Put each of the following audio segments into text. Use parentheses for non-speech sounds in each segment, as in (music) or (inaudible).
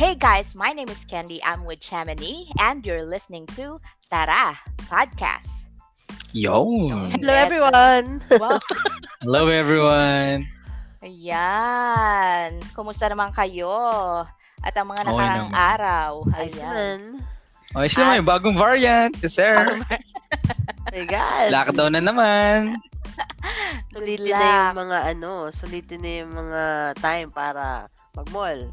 Hey guys, my name is Candy. I'm with Chamonix, and you're listening to Tara Podcast. Yo! Hello everyone! Wow. (laughs) Hello everyone! Ayan. Kumusta naman kayo? At ang mga Okay nakarang naman. araw. Ayan. naman. Okay, sila may bagong variant. Yes, sir. (laughs) My God. Lockdown na naman. Sulitin na yung mga ano, sulitin na yung mga time para mag-mall.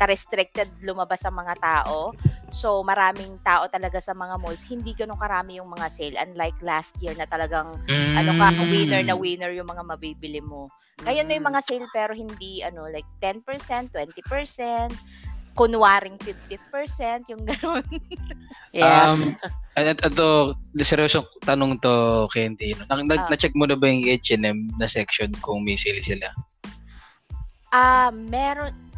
ka-restricted lumabas ang mga tao. So maraming tao talaga sa mga malls. Hindi ganun karami yung mga sale unlike last year na talagang ano ka Mm. winner na winner yung mga mabibili mo. Ngayon may Mm. mga sale pero hindi ano like 10%, 20%, kunwaring 50% yung ganun. (laughs) Yeah. Um, at ito, seryosong tanong to, Candy. Na, na, Ah. na-check mo na ba yung H&M na section kung may sale sila? Ah, meron mm,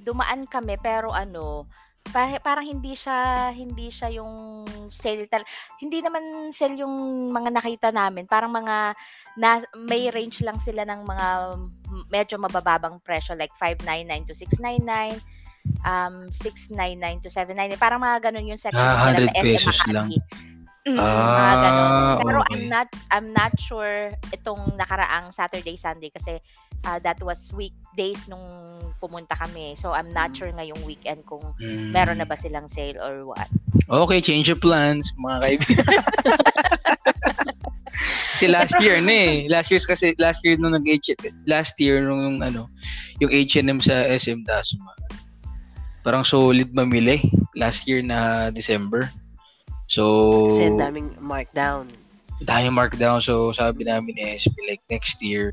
dumaan kami pero ano, pa- parang hindi siya hindi siya yung sale tal hindi naman sale yung mga nakita namin, parang mga na, may range lang sila ng mga medyo mabababang presyo like 599 to 699 um 699 to 799 parang mga ganun yung section Ah, nila 100 sa SM pesos lang. Mm, mga ganun. Ah, Pero okay. I'm not I'm not sure itong nakaraang Saturday Sunday kasi ah, that was weekdays nung pumunta kami. So I'm not Mm. sure ngayong weekend kung Mm. meron na ba silang sale or what. Okay, change your plans, mga kaibigan. (laughs) kasi last year na eh. Last year kasi last year nung nag last year nung yung ano, yung H&M sa SM Dasma. Parang solid mamili last year na December. So, Kasi daming markdown. dahil markdown. So, sabi namin ni SB, like, next year,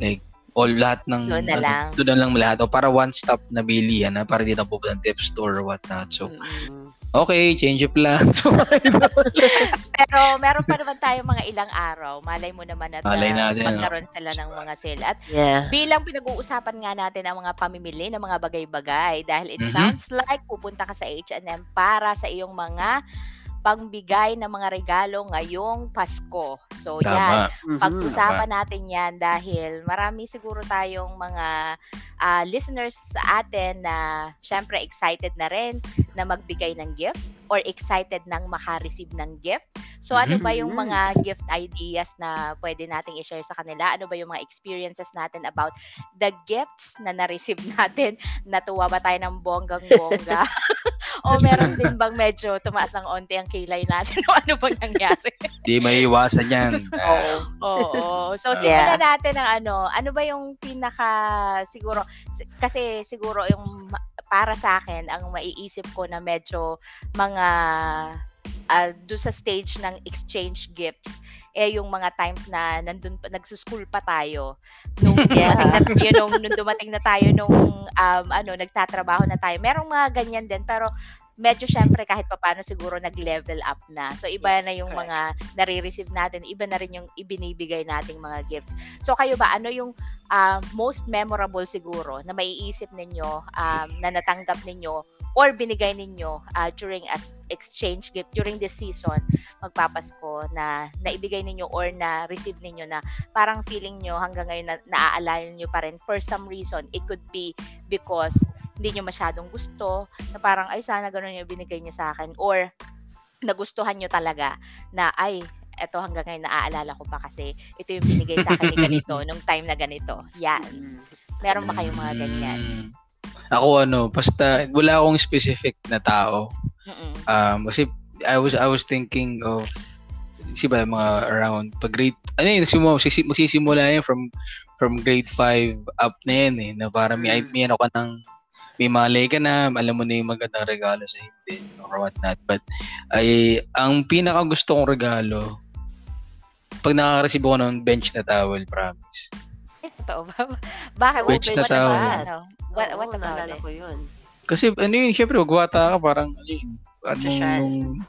like, all lahat ng, Doon na ano, lang. doon na lang lahat. O, para one-stop na bilihan na, para di na pupunta ng tip store or whatnot. So, Mm. Mm. okay, change your plans. (laughs) Pero meron pa naman tayo mga ilang araw. Malay mo naman at Malay ah, natin, no? magkaroon sila ng mga sale. At Yeah. bilang pinag-uusapan nga natin ang mga pamimili ng mga bagay-bagay dahil it Mhm. sounds like pupunta ka sa H&M para sa iyong mga pangbigay ng mga regalo ngayong Pasko. So yan, Tama. Mhm. pag-usapan natin yan dahil marami siguro tayong mga ah, listeners sa atin na syempre excited na rin na magbigay ng gift or excited nang makareceive ng gift. So ano ba yung Mhm. mga gift ideas na pwede nating i-share sa kanila? Ano ba yung mga experiences natin about the gifts na na-receive (laughs) natin? Natuwa ba tayo ng bonggang-bongga? (laughs) o meron din bang medyo tumaas ng onti ang kilay natin? (laughs) o ano bang nangyari? Di may iwasan yan. Oo. Oo. So, simulan natin ang ano. Ano ba yung pinaka, siguro, si- kasi siguro yung para sa akin, ang maiisip ko na medyo mga, uh, do sa stage ng exchange gifts, eh yung mga times na nandun, pa- nagsuschool pa tayo. Nung dumating na tayo, nung, nung dumating na tayo, nung um, ano, nagtatrabaho na tayo. Merong mga ganyan din, pero medyo syempre kahit papano siguro nag-level up na. So iba Yes, na yung correct. mga nare-receive natin, iba na rin yung ibinibigay nating mga gifts. So kayo ba, ano yung ah, most memorable siguro na maiisip ninyo um, na natanggap ninyo or binigay ninyo ah, during as exchange gift during this season magpapasko na naibigay ninyo or na receive ninyo na parang feeling nyo hanggang ngayon na naaalala nyo pa rin for some reason it could be because hindi nyo masyadong gusto na parang ay sana ganun yung binigay niya sa akin or nagustuhan nyo talaga na ay eto hanggang ngayon naaalala ko pa kasi ito yung binigay sa akin ni ganito (laughs) nung time na ganito. Yan. Mm. Meron ba kayong mga ganyan? Mm. Ako ano, basta wala akong specific na tao. Mm-mm. Um, kasi I was I was thinking of si ba mga around pag grade ano yun nagsimula magsisi- magsisimula yan from from grade 5 up na yan eh na para may Mm. may ano ka ng may malay ka na alam mo na yung magandang regalo sa hindi or what not but ay ang pinaka gusto kong regalo pag nakaka-receive ako ng bench na towel promise Eh, totoo ba? Bakit? What, na about, ano? What, what about it? ko yun. Kasi ano yun, syempre, magwata ka parang, ano yun, ano, nung,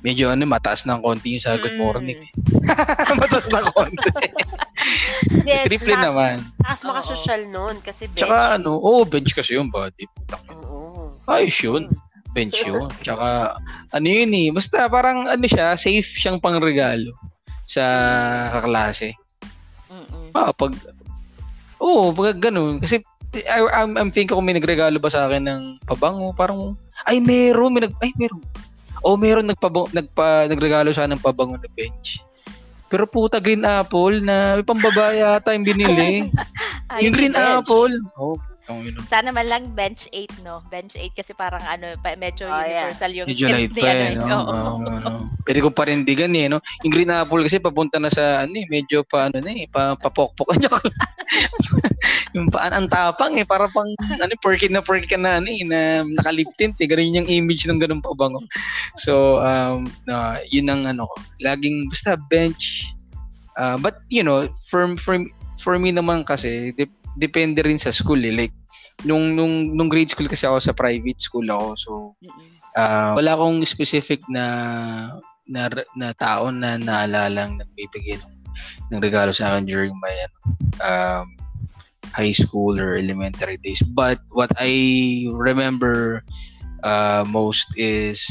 medyo ano, mataas ng konti yung sa good Mm. morning. (laughs) eh. mataas ng konti. Hindi, (laughs) Triple taas- naman. Taas makasosyal nun kasi bench. Tsaka ano, oh, bench kasi yung body. Oo. Ayos yun. Bench yun. (laughs) Tsaka, ano yun eh, basta parang ano siya, safe siyang pangregalo sa kaklase. Mm-mm. Ah, pag, oo, pag ganun. Kasi, I, I'm, I'm thinking kung may nagregalo ba sa akin ng pabango, parang, ay, meron, may nag, ay, meron. O, meron nagpabango, nagpa, nagregalo sa akin ng pabango na bench. Pero puta, green apple na may pambabae yata yung binili. (laughs) Ay, yung green bench. apple. Oh, ino. Sana man lang bench 8, no? Bench 8 kasi parang ano, medyo Oh, yeah. universal yung Medyo light pa ano eh, eh. no? Oo. Oo, ano. Pwede ko parindigan eh, no? Yung green apple kasi papunta na sa, ano eh, medyo pa, ano na eh, pa, papokpok. (laughs) Yung paan ang tapang eh, para pang, ano, perky na perky ka na, ano eh, na nakaliptint eh. Ganun yung image ng ganun pabango. So, um, na, yun ang ano ko. Laging, basta bench. Uh, but, you know, for, for, for me naman kasi, dep- depende rin sa school eh. Like, nung, nung, nung grade school kasi ako sa private school ako. So. Ah, wala akong specific na na, na tao na naalalang nagbibigay ng, ng regalo sa akin during my ano, um, high school or elementary days. But what I remember uh, most is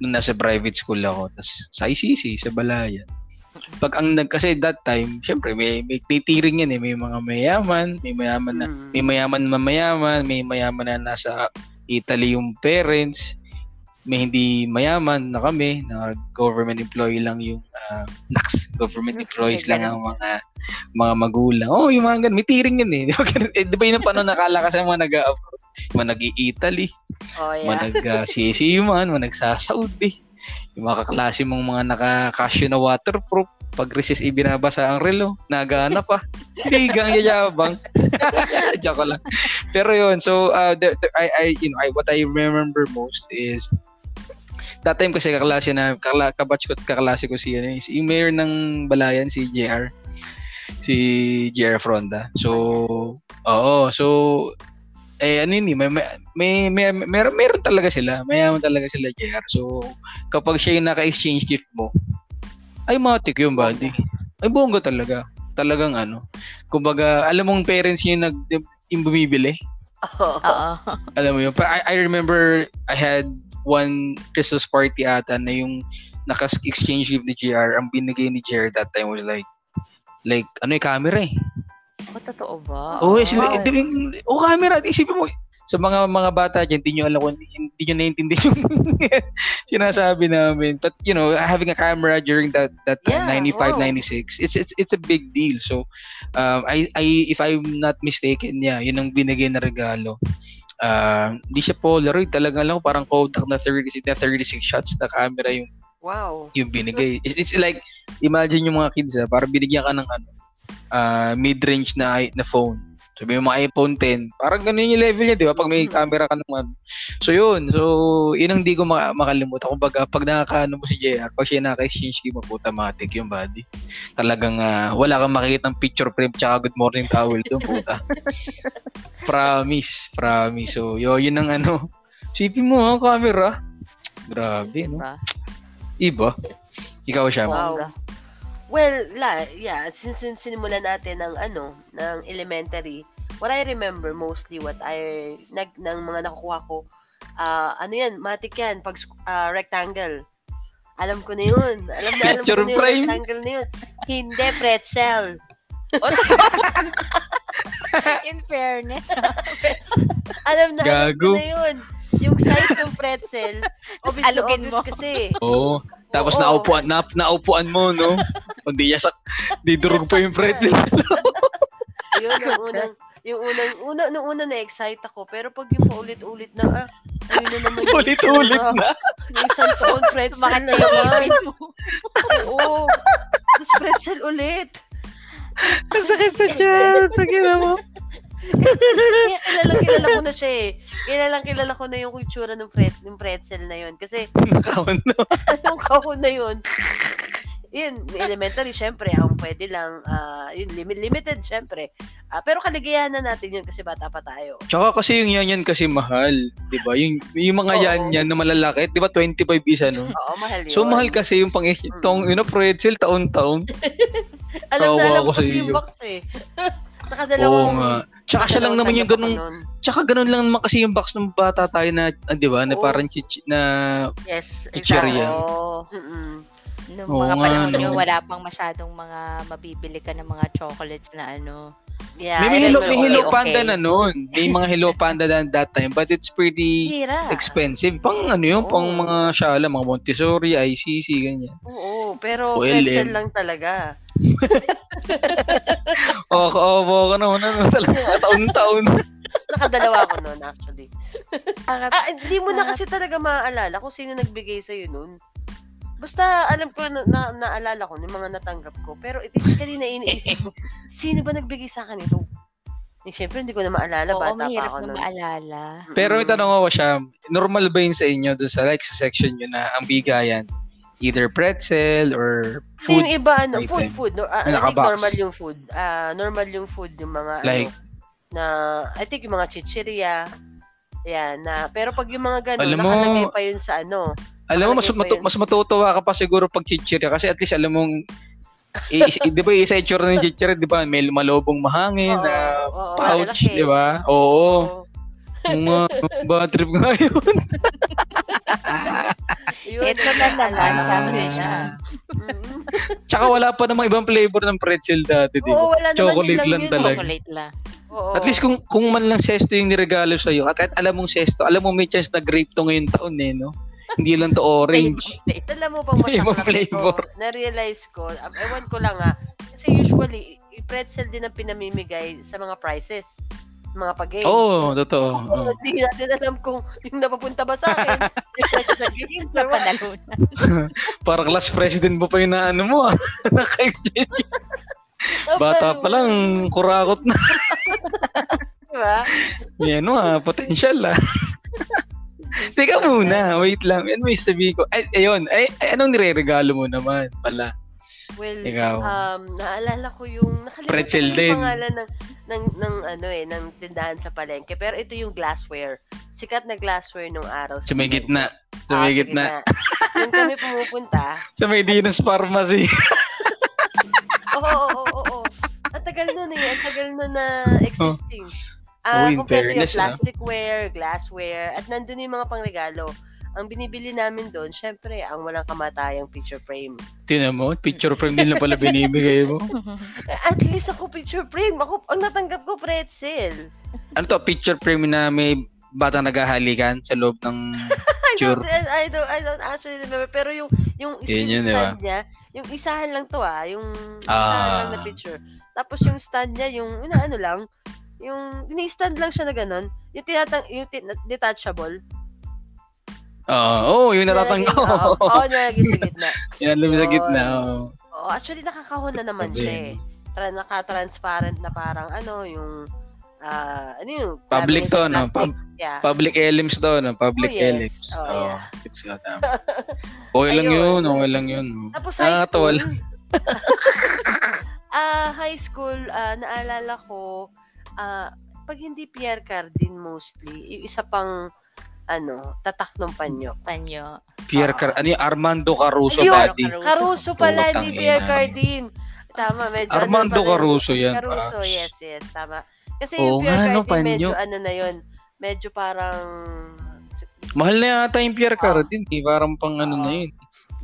nung nasa private school ako, tas sa ICC, sa Balayan. Pag ang nag kasi that time, syempre may may titiring yan eh, may mga mayaman, may mayaman na Mm. may mayaman na mayaman, may mayaman na nasa Italy yung parents, may hindi mayaman na kami, na government employee lang yung uh, naks, government employees lang ang mga mga magulang. Oh, yung mga ganun, may tiring yun eh. (laughs) Di ba, ganun? eh, di ba yun ang paano nakalakas ang mga nag-abroad? Mga nag-i-Italy, Oh, mga yeah. nag-CSU man, mga nagsa-Saudi. Yung mga kaklase mong mga naka-cashew na waterproof. Pag recess ibinabasa ang relo, nagana pa. (laughs) Hindi gang yayabang. (laughs) Joke lang. Pero yun, so uh, the, the- I, I, you know, I, what I remember most is that time kasi kaklase na kakla, kabatch ko at kaklase ko si ano, si yung mayor ng Balayan si JR si JR Fronda. So oo, so eh ano yun, eh, may may may, may, meron, meron talaga sila. Mayaman talaga sila JR. So kapag siya yung naka-exchange gift mo, ay matik yung buddy. Ay bongga talaga. Talagang ano. Kumbaga, alam mong parents niya yung nag yung bumibili. Oo. Alam mo yun. I, I remember I had one Christmas party ata na yung naka-exchange gift ni JR. Ang binigay ni JR that time was like, like, ano yung camera eh. Oh, totoo ba? Oh, eh, sila, wow. di, di- oh, camera. Isipin mo, sa mga mga bata dyan, hindi nyo alam kung hindi nyo naiintindihan yung (laughs) sinasabi namin. But, you know, having a camera during that that time, Yeah, 95, wow. 96, it's, it's, it's a big deal. So, um, I, I, if I'm not mistaken, yeah, yun ang binigay na regalo. Um, hindi siya Polaroid. Talaga lang, parang Kodak na 36, na 36 shots na camera yung Wow. yung binigay. It's, it's like, imagine yung mga kids, ah, para binigyan ka ng ano, ah, mid-range na, na phone. Sabi mo mga iPhone 10, parang ganun yung level niya, di ba? Pag may Mhm. camera ka naman. So yun, so yun ang di ko maka- makalimutan. Kumbaga, pag nakakaano mo si JR, pag siya naka-exchange game, puta matik yung body. Talagang ah, wala kang makikita ng picture frame tsaka good morning towel doon, puta. (laughs) promise, promise. So, yo, yun ang ano. Sipin mo ha, camera. Grabe, no? Iba. Ikaw siya. Wow. Well, la, yeah, since sin- sinimulan natin ng ano, ng elementary, what I remember mostly what I nag ng mga nakukuha ko, ah ano yan, matik yan, pag ah, rectangle. Alam ko na yun. Alam na alam ko na yung frame. rectangle na yun. Hindi, pretzel. In fairness. Alam na, alam Gago. ko na yun. Yung size ng pretzel, (laughs) obvious na Alugin obvious mo. kasi. Oo. Tapos Oo. naupuan, na, naupuan mo, no? Hindi niya sak, di durog pa yung pretzel. Yun, yung unang, yung unang, una, nung una na-excite ako, pero pag yung paulit-ulit na, ah, ayun na naman yung Ulit-ulit itsura. na. Yung isang taon pretzel Mga na naman. Oo. Tapos pretzel ulit. Masakit sa tiyan. Tagina mo. Kaya kilalang kilala ko na siya eh. Kilalang kilala ko na yung itsura ng, pret, ng pretzel na yun. Kasi, Nakawan na. (laughs) yung kahon na yun, yun, elementary, syempre, ang pwede lang, ah, yun, lim- limited, syempre. Ah, pero kaligayahan na natin yun kasi bata pa tayo. Tsaka kasi yung yan yan kasi mahal, 'di ba? Yung yung mga Oo. yan yan na malalaki, 'di ba 25 isa no? Oo, mahal yun. So mahal kasi yung pang itong yun know, pretzel taon-taon. (laughs) Alam na Tawa alam ako ko sa kasi yung box eh. (laughs) Oo Nakadalawang... nga. Tsaka siya lang naman yung dalawang ganung tanggap ako nun. tsaka ganun lang naman kasi yung box ng bata tayo na ah, 'di ba? Na Oo. parang chichi, na Yes, Chichirya. exactly. Oo. Mm-mm. Nung Oo mga nga, panahon no. nyo, wala pang masyadong mga mabibili ka ng mga chocolates na ano. Yeah, may, Hello, know. may okay, Hello okay. Panda na noon. May mga Hello (laughs) Panda na that time but it's pretty Hira. expensive. Pang ano yun, Oo. pang mga shala, mga Montessori, ICC, ganyan. Oo, pero pretzel LM. lang talaga. Oh, kaawa ka naman. Ano, talaga, (laughs) taon-taon. Nakadalawa ko noon actually. (laughs) Ah, Ah, hindi mo na kasi talaga maaalala kung sino nagbigay sa'yo noon. Basta alam ko na, na naalala ko yung mga natanggap ko. Pero ito kanina iniisip ko, sino ba nagbigay sa akin ito? Eh, syempre, hindi ko na maalala. Oo, bata pa mahirap ako na nun. maalala. Pero may tanong ako siya, normal ba yun sa inyo doon sa like sa section nyo na ang bigayan? Either pretzel or Kasi yung food? iba, ano, item. food, food. No, ah, I Na think nakabox. normal yung food. Ah, normal yung food, yung mga, Like? ano, na, I think yung mga chichirya, yan, na, pero pag yung mga ganun, Alam mo- nakalagay pa yun sa ano, Alam mo, mas, matu- mas matutuwa ka pa siguro pag chichirya kasi at least alam mong i- is- (laughs) di ba isa itsura ng chichirya, di ba? May malobong mahangin Oo, na oo, pouch, di ba? Oo. Mga (laughs) bad trip nga yun. (laughs) Ito na naman, naalala sabi siya. Mm-mm. Tsaka wala pa namang ibang flavor ng pretzel dati, di Oo, ba? wala naman Chocolate yun lang yun. talaga. Chocolate lang. Oo. At least kung kung man lang sesto yung niregalo sa iyo, at kahit alam mong sesto, alam mo may chance na grape to ngayong taon eh, no? Hindi lang to orange. Alam mo bang May ibang masaklap ko, flavor. na-realize ko, um, ewan ko lang ah, kasi usually, pretzel din ang pinamimigay sa mga prizes, mga pag-games. Oo, oh, totoo. Oo, Oo. Hindi natin alam kung yung napapunta ba sa akin, (laughs) yung presyo sa game. Napanalo na. (laughs) Para class president mo pa yung na ano mo ah. (laughs) Naka-exchange. Bata pa lang, kurakot na. Diba? May ano ah, potential ah. (laughs) Teka muna, wait lang. Ano may sabihin ko? Ay, ayun, ay, ay, anong nire-regalo mo naman pala? Well, Ikaw. um, naalala ko yung, nakalimutan ko yung pangalan ng, ng, ng, ano eh, ng tindahan sa palengke. Pero ito yung glassware. Sikat na glassware nung araw. Sa may gitna. Sa Ah, may gitna. yung kami pumupunta, (laughs) Sa may Dinos Pharmacy. (laughs) Oo, oo, oo, oo. Ang tagal nun eh. Ang tagal nun na existing. Oh, Ah, in kompleto yung ah. plasticware, glassware, at nandun yung mga pangregalo. Ang binibili namin doon, syempre, ang walang kamatayang picture frame. Tinan mo, picture frame din lang pala binibigay mo. (laughs) At least ako picture frame. Ako, ang natanggap ko pretzel. Ano to, picture frame na may batang naghahalikan sa loob ng (laughs) I don't, I don't, I don't actually remember. Pero yung, yung Yun yun, stand niya, yung isahan lang to ah, yung isahan Ah. lang na picture. Tapos yung stand niya, yung, ina, ano lang, yung, ini-stand lang siya na ganun. Yung tinatang, yung tin- detachable. Oo, oh, yung natatang Nilalagay- (laughs) Oo, ko. oo, nilalagay sa gitna. Yan alam sa gitna. oo. Oo, actually, nakakahon na naman siya eh. Tra- naka-transparent na parang ano, yung, ah, ano yung, Public to, no? Pub- yeah. Public elims to, no? Public Oh, yes. elims. Oh, yeah. it's nga (laughs) tama. Okay lang yun, okay lang yun. Tapos high Nakakatawa school. (laughs) Ah, high school, ah, naalala ko, ah, pag hindi Pierre Cardin mostly, yung isa pang ano, tatak ng panyo. Panyo. Pierre Car, ano yung Armando Caruso, Ayun, daddy. Caruso. Caruso pala, Putang hindi Pierre ina. Cardin. Tama, medyo Armando ano. Caruso yan. Caruso, Paps. yes, yes, tama. Kasi Oo yung Pierre nga, no, Cardin, medyo panyo. ano na yun, medyo parang, Mahal na yata yung Pierre Cardin, eh. Parang pang ano na yun.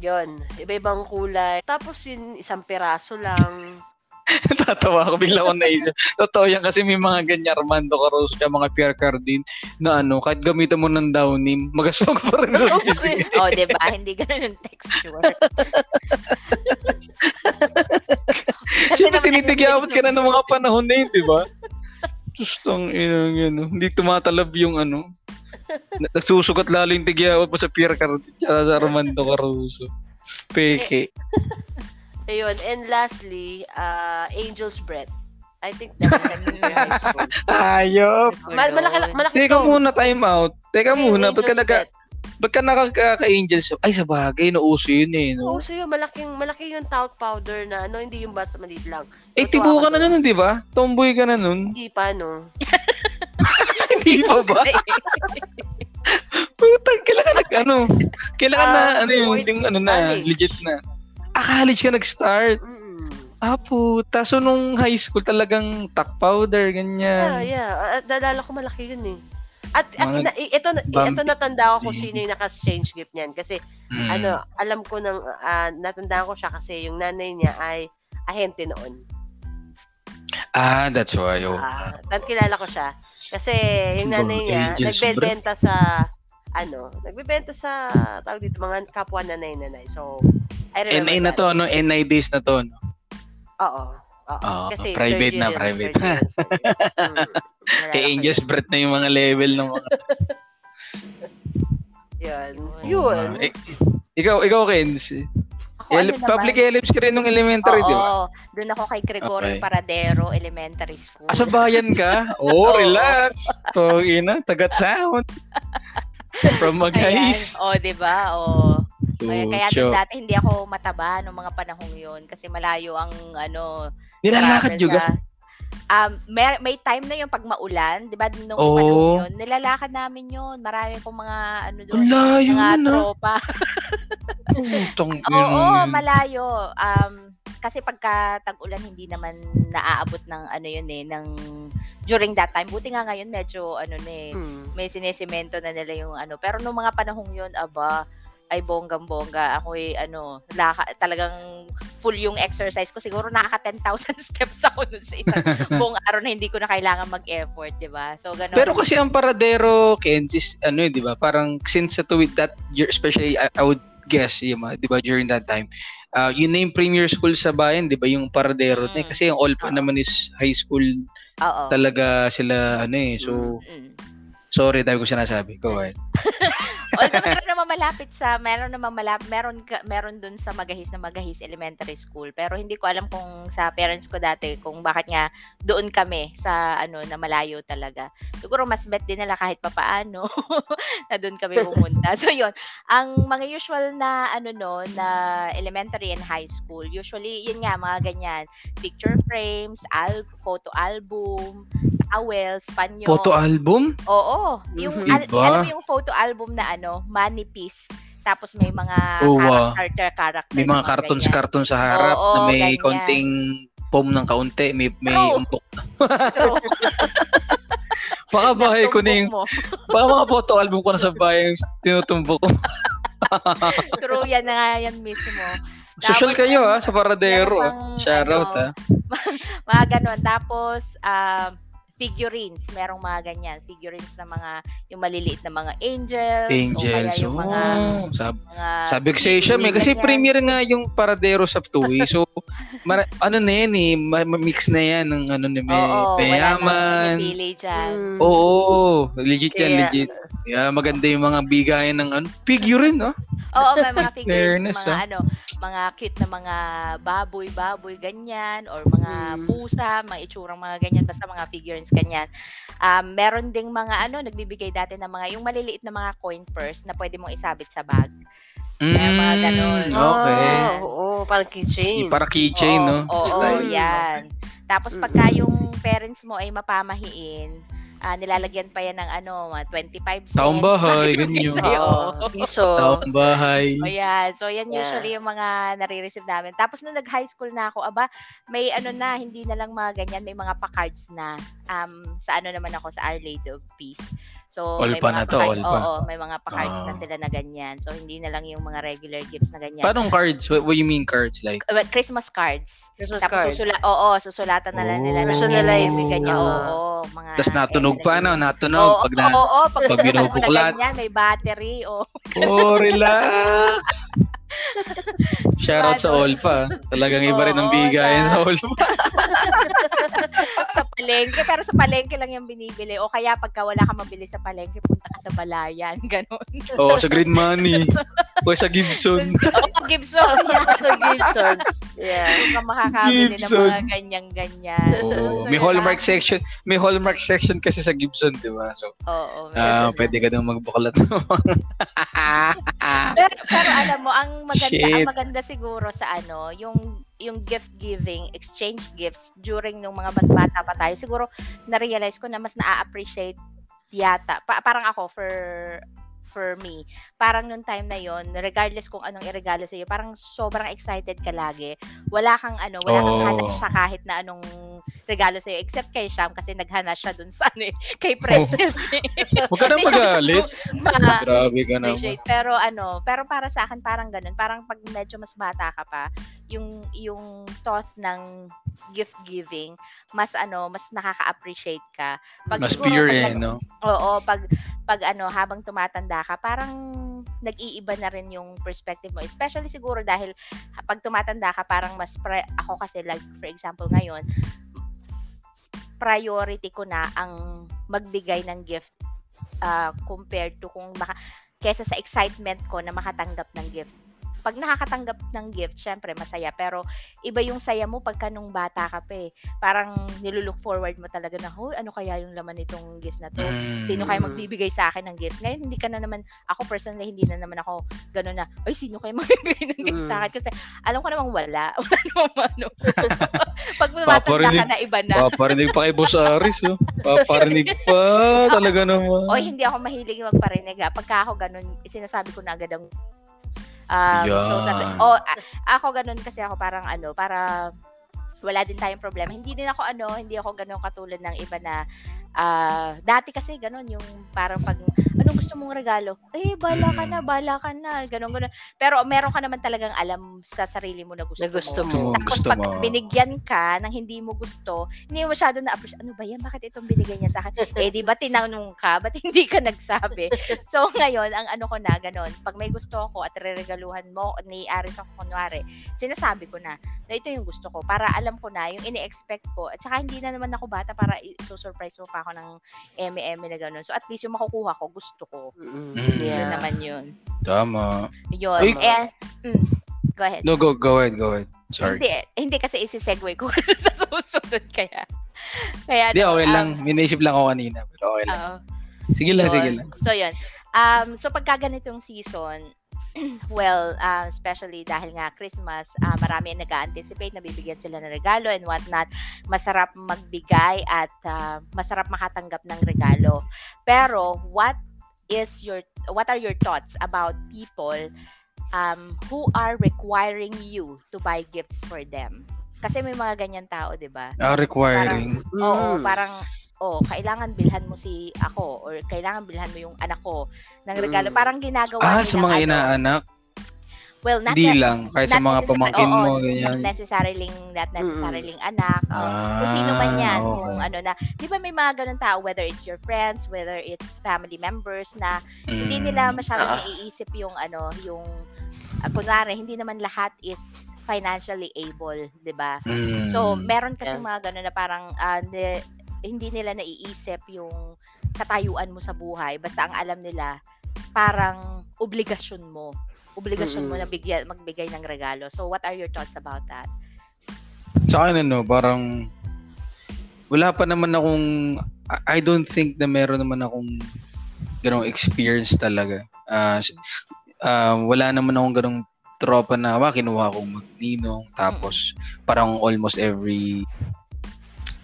yon iba-ibang kulay. Tapos yun, isang peraso lang. (laughs) Tatawa ako, bigla ko naisip. Totoo yan kasi may mga ganyan, Armando Caruso, kaya mga Pierre Cardin, na ano, kahit gamitan mo ng downim, magaswag pa rin sa (laughs) pisngi. oh, 'di ba? Hindi ganun yung texture. (laughs) Siyempre, tinitigyawat ka na ng mga panahon na yun, di ba? Tustang, ino, ano, hindi tumatalab yung ano. Na- Nagsusugat lalo yung tigyawat mo sa Pierre Cardin, sa Armando Caruso. Peke. Ayun. And lastly, uh, Angel's Breath. I think that was in junior high school. (laughs) Ayop! Mal malaki, malaki Teka to. muna, time out. Teka Okay, muna, ba't ka. Breath. Ba't ka nakaka-angels? Ay, sa bagay, nauso yun eh. No? Oo, so yun, malaking, malaki yung talc powder na ano, hindi yung basta maliit lang. eh, tibo ka na nun, di ba? Tomboy ka na nun. Hindi pa, no? (laughs) Hindi pa ba? (laughs) Putang, kailan ka nag, ano? Kailan ka na, Ah, ano yung, yung, ano na, college. legit na. Ah, college ka nag-start. Mm. Ah, puta. So, nung high school talagang tack powder, Yeah, ganyan. yeah. At nalala ko malaki yun eh. At, at Mga ito, ito natanda ko kung sino yung naka-exchange gift niyan. Kasi, Mm. ano, alam ko nang, ah, natandaan ko siya kasi yung nanay niya ay ahente noon. Ah, that's why. Oh. Ah, tan kilala ko siya. Kasi yung nanay niya, nagbebenta sa, ano, nagbebenta sa, tawag dito, mga kapwa nanay-nanay. So, I remember NA na to, no? NI days na to, no? Oo. Oo. Oo, Kasi private na, private. third year. (laughs) Mm, Kay Angel's Breath na yung mga level ng mga... (laughs) Yun. Yun. Yun. Ah, eh, ikaw, ikaw, Kens. Ako, ano Ele- public naman? elips ka rin nung elementary, di ba? Oo, doon ako kay Gregorio Okay. Paradero Elementary School. Ah, sa bayan ka? (laughs) Oh, relax. So, ina, taga-town. (laughs) From Magais. Ayan. Oh, 'di ba? Oh. Kaya, kaya doon dati hindi ako mataba nung mga panahong 'yon kasi malayo ang ano Nilalakad juga. Um, may, may time na yung pag maulan, 'di ba? Nung Oo. panahon 'yon, nilalakad namin 'yon. Marami pong mga ano doon, Ang layo mga na. tropa. (laughs) Putang Oo, ina. malayo. Um, kasi pagka tag-ulan hindi naman naaabot ng ano yun eh, ng during that time. Buti nga ngayon medyo ano na eh, Mm. may sinesemento na nila yung ano. Pero nung mga panahong yun, aba, ay bonggang-bongga. Ako eh, ano, laka, talagang full yung exercise ko. Siguro nakaka 10,000 (laughs) steps ako nun sa isang (laughs) buong araw na hindi ko na kailangan mag-effort, di ba? So, ganun. Pero kasi ang paradero, Kens, is ano eh, di ba? Parang since sa tuwid that year, especially I, I would guess, yung, di ba, during that time, uh, yun na yung premier school sa bayan, di ba? Yung paradero na eh. Mm. Kasi yung Olpa Oo. naman is high school Oo. talaga sila, ano eh. So, Mm. sorry, dahil ko sinasabi. Go ahead. (laughs) Although meron naman malapit sa, meron naman malapit, meron, meron dun sa Magahis na Magahis Elementary School. Pero hindi ko alam kung sa parents ko dati, kung bakit nga doon kami sa ano na malayo talaga. Siguro mas bet din nila kahit papaano (laughs) na doon kami pumunta. So yun, ang mga usual na ano no, na elementary and high school, usually yun nga mga ganyan, picture frames, al photo album, towels, panyo. Photo album? Oo. Yung, Mhm. al- Iba. alam mo yung photo album na ano, manipis. Tapos may mga Oh, wow. character, character. May mga cartoons-cartoon sa harap Oo, na may ganyan. konting foam ng kaunti, may may True. umpok. True. (laughs) Baka bahay ko na yung, baka mga photo album ko na sa bahay yung tinutumbok ko. (laughs) True, yan na nga yan mismo. Social Tapos, kayo ano, ah, sa paradero. Shout out ano, ah. Mga ganon. Tapos, um, figurines. Merong mga ganyan. Figurines na mga, yung maliliit na mga angels. Angels. O kaya yung mga, oh. Sab- mga sabi ko sa siya, may kasi ganyan. premier nga yung paradero sa Tuwi. So, (laughs) mara- ano na yan eh, ma- ma- mix na yan ng ano ni may Oo, wala mayaman. pinipili dyan. Mm. Oo, legit yan, Kaya- legit. Kaya maganda yung mga bigayan ng ano, figurine, no? Oo, may (laughs) mga figurines, Fairness, mga ah. ano, mga cute na mga baboy-baboy ganyan or mga Mm. pusa, mga itsurang mga ganyan basta mga figurines ganyan. Um, meron ding mga ano, nagbibigay dati ng mga yung maliliit na mga coin purse na pwede mong isabit sa bag. Kaya mga ganon. Mm, Okay. Ah, oo, parang keychain. Para keychain, no? Oo, Slide. yan. Tapos Mm. pagka yung parents mo ay mapamahiin, ah, nilalagyan pa yan ng ano, mga 25 cents. Taong bahay, (laughs) ganyan. Oo, piso. Taong bahay. O yan. So, yan Yeah. usually yung mga nare-receive namin. Tapos, nung nag-high school na ako, aba, may ano na, hindi na lang mga ganyan, may mga pa-cards na. Um, sa ano naman ako, sa Our Lady of Peace. So, may Olpa mga na to, pa-cards- Olpa. Oo, may mga pa-cards na Ah. sila na ganyan. So, hindi na lang yung mga regular gifts na ganyan. Paano cards? What, what you mean cards? Like, Uh, Christmas cards. Christmas Tapos cards. susula oo, susulatan na lang nila Oh. ng Personalized. every ganyan. Oo, Ah. oo, mga tas natunog pa, no? Natunog. Oo, pag na, oo, oo, pag, pag binubuklat. Ganyan, may battery. Oh. oh, relax. (laughs) (laughs) Shoutout sa Olpa. Talagang iba rin ang bigayan sa Olpa. (laughs) sa palengke, pero sa palengke lang yung binibili. O kaya pagka wala ka mabili sa palengke, punta ka sa balayan. (laughs) Ganon. Oo, sa Green Money. O sa Gibson. Oo, Gibson. Sa Gibson. Yeah. Ka makakabili ng Gibson. mga ganyan-ganyan. Oo. So, May yun hallmark lang. section. May hallmark section kasi sa Gibson, di ba? So, Oo. ah meron pwede ka nang magbuklat. Pero alam mo, ang maganda, Shit. ang maganda siguro sa ano, yung yung gift giving, exchange gifts during nung mga mas bata pa tayo, siguro na-realize ko na mas na-appreciate yata. Pa- parang ako for for me, parang nung time na yon regardless kung anong iregalo sa iyo, parang sobrang excited ka lagi. Wala kang ano, wala kang Oo. hanas sa kahit na anong regalo sa iyo except kay Sham kasi naghana siya dun sa ano, eh, (laughs) kay Pretzels. eh. Huwag ka na ko magalit. ma- Grabe ka naman. appreciate. Pero ano, pero para sa akin parang ganun. Parang pag medyo mas bata ka pa, yung yung thought ng gift giving, mas ano, mas nakaka-appreciate ka. Pag Mas pure eh, no? Oo, pag pag ano, habang tumatanda ka, parang nag-iiba na rin yung perspective mo. Especially siguro dahil pag tumatanda ka, parang mas pre- ako kasi like for example ngayon, priority ko na ang magbigay ng gift ah, compared to kung maka, kesa sa excitement ko na makatanggap ng gift. Pag nakakatanggap ng gift, syempre masaya. Pero iba yung saya mo pagka nung bata ka pa eh. Parang nilulook forward mo talaga na, Hoy, ano kaya yung laman nitong gift na to? Sino kaya Mm. magbibigay sa akin ng gift? Ngayon, hindi ka na naman, ako personally, hindi na naman ako gano'n na, ay, sino kaya magbibigay ng gift sa Mm. akin? Kasi alam ko namang wala. (laughs) Wala ano. Pag tumatanda ka na, iba na. Paparinig pa kay Boss Aris, oh. Paparinig pa. (laughs) Talaga naman. O hindi ako mahilig magparinig ha. Pagka ako ganun, sinasabi ko na agad ang um, so sa Yan. o a- ako ganun kasi ako parang ano, para wala din tayong problema. Hindi din ako ano, hindi ako ganun katulad ng iba na ah, dati kasi ganun yung parang pag anong gusto mong regalo? Eh, bala ka Mm. na, bala ka na, ganun ganun. Pero meron ka naman talagang alam sa sarili mo na gusto, Na gusto mo. Gusto mo, Tapos gusto pag mo. binigyan ka ng hindi mo gusto, hindi mo masyado na-appreciate. Ano ba yan? Bakit itong binigay niya sa akin? (laughs) eh, di ba tinanong ka? Ba't hindi ka nagsabi? So, ngayon, ang ano ko na, ganun. Pag may gusto ako at reregaluhan mo ni Aris ako kunwari, sinasabi ko na, na ito yung gusto ko. Para alam ko na, yung ini-expect ko. At saka hindi na naman ako bata para i-surprise mo pa ako ng eme-eme na ganun. So, at least yung makukuha ko, gusto ko. Mm, Mm. Yun Yeah. naman yun. Tama. Yun. Ay- Eh, mm, go ahead. No, go, go ahead, go ahead. Sorry. Hindi, hindi kasi isi-segue ko (laughs) sa susunod kaya. Kaya Hindi, okay um, lang. Minaisip lang ako kanina. Pero okay lang. oo. Sige lang, Yun. sige lang. So, yun. Um, so, pagka ganitong season, (clears throat) well, uh, especially dahil nga Christmas, uh, marami ang nag-anticipate na bibigyan sila ng regalo and whatnot. Masarap magbigay at uh, masarap makatanggap ng regalo. Pero, what is your, what are your thoughts about people um, who are requiring you to buy gifts for them? Kasi may mga ganyan tao, di ba? Ah, requiring. Oo, Mm. parang oh, kailangan bilhan mo si ako or kailangan bilhan mo yung anak ko ng regalo. Mm. Parang ginagawa ah, nilang sa mga ano, inaanak? well, not Hindi ne- lang. Kahit sa not mga pamangkin mo, Not ganyan. necessarily, not necessarily anak. oh, kung sino man Ah, yan. okay. Kung ano na, di ba may mga ganun tao, whether it's your friends, whether it's family members na hindi Mm. nila masyadong Ah. naiisip yung ano, yung, uh, kunwari, hindi naman lahat is financially able, di ba? Mm. So, meron kasi Yeah. mga gano'n na parang ah, ni- hindi nila naiisip yung katayuan mo sa buhay. Basta ang alam nila, parang obligasyon mo. Obligasyon mo Mm-mm. na bigyan, magbigay ng regalo. So, what are your thoughts about that? Sa akin, ano, parang wala pa naman akong I- I don't think na meron naman akong ganong experience talaga. S- ah, wala naman akong ganong tropa na wa, kinuha akong magninong tapos parang almost every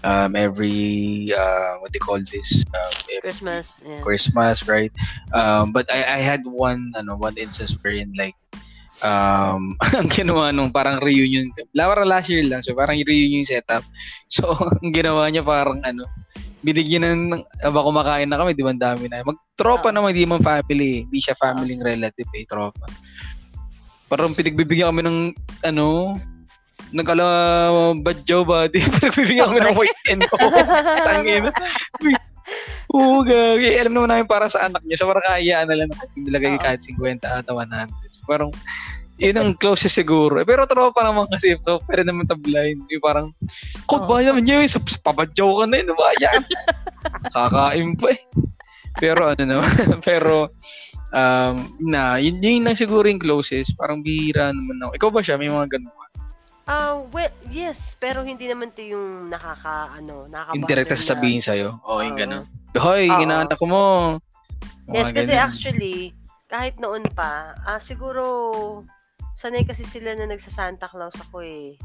um every uh, what you call this um, Christmas. Yeah. Christmas, right? Um, but I, I had one, ano, one instance wherein like, um, (laughs) ang ginawa nung parang reunion, parang last year lang, so parang reunion setup. (laughs) So, ang ginawa niya parang ano, binigyan ng, aba kumakain na kami, di ba ang dami na. Magtropa Oo. naman, di man family, hindi siya family relative eh, tropa. Parang pinagbibigyan kami ng, ano, nagkala badyaw ba? Di (laughs) pinagbibigyan kami ng white and Tangina. Oo, gagi. Alam naman namin para sa anak niya. So, parang kahayaan na lang nilagay kahit 50 at 100. So, parang, yun ang closest siguro. Eh, pero tropa naman kasi, so, pwede naman tablay. Yung parang, ko, Oo. bayan niya, eh, sa- sa pabadyaw ka na yun, bayan. Kakain pa eh. Pero ano naman, (laughs) pero, um, na, yun, yun lang siguro yung closest. Parang bihira naman ako. Ikaw ba siya? May mga ganun ka? Ah, well, yes, pero hindi naman 'to yung nakaka ano, nakaka Yung direkta sasabihin sa'yo. Oo, yung ganun. Hoy, Oo. inaanak ko mo. Mga Yes, kasi ganun. actually, kahit noon pa, ah, siguro, sanay kasi sila na nagsa-Santa Claus ako eh.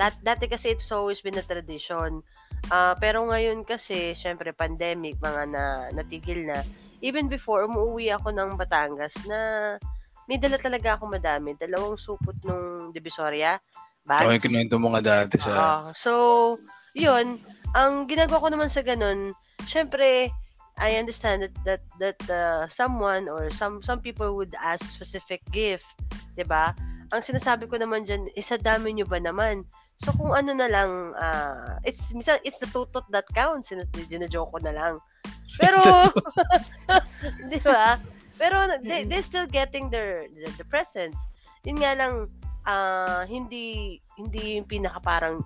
Dat, dati kasi it's always been a tradition. Ah, pero ngayon kasi, syempre, pandemic, mga na, natigil na. Even before, umuwi ako ng Batangas na may dala talaga ako madami. Dalawang supot nung Divisoria. Bags. Okay, kinuwento mo nga dati sa... Ah, so, yun, ang ginagawa ko naman sa ganun, syempre, I understand that that that uh, someone or some some people would ask specific gift, 'di ba? Ang sinasabi ko naman diyan, isa dami nyo ba naman? So kung ano na lang uh, it's minsan it's the tutot that counts, joke ko na lang. Pero (laughs) 'di ba? Pero they they still getting their the, the presents. Yun nga lang uh, hindi hindi yung pinaka parang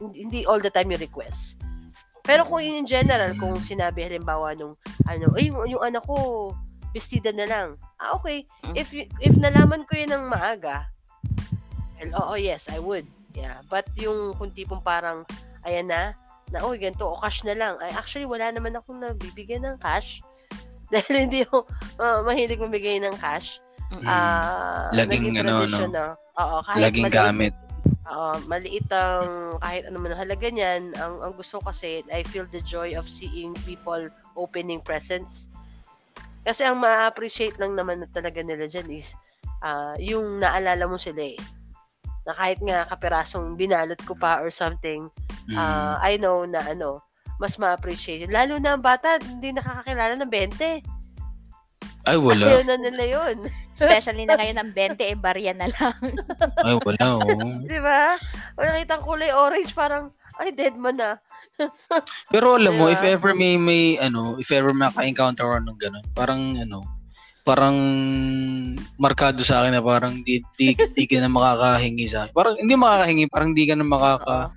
hindi, all the time yung request. Pero kung in general, kung sinabi halimbawa nung ano, ay yung, yung anak ko bestida na lang. Ah, okay. Mm. If if nalaman ko 'yun ng maaga, well, oo, yes, I would. Yeah. But yung kung tipong parang ayan na, na oh, ganito, o cash na lang. Ay, actually, wala naman akong nabibigyan ng cash. (laughs) Dahil hindi ako uh, mahilig mamigay ng cash. Mm. Ah, Laging ano, no? na. Oo, kahit Laging maliit- gamit. Oo, maliit ang kahit ano man halaga niyan, ang, ang gusto ko kasi, I feel the joy of seeing people opening presents. Kasi ang ma-appreciate lang naman na talaga nila dyan is ah, yung naalala mo sila eh. Na kahit nga kapirasong binalot ko pa or something, Mm. ah, I know na ano, mas ma-appreciate. Lalo na ang bata, hindi nakakakilala ng 20. Ay, wala. Ayaw na nila yun. (laughs) Especially na ngayon ang 20 eh, barya na lang. (laughs) Ay, wala. Oh. Di ba? O nakita ko kulay orange, parang, ay, dead man na. (laughs) Pero alam mo, Diba? if ever may, may, ano, if ever maka-encounter ako ng gano'n, parang, ano, parang markado sa akin na parang di, di, di ka na makakahingi sa akin. Parang hindi makakahingi, parang di ka na makaka,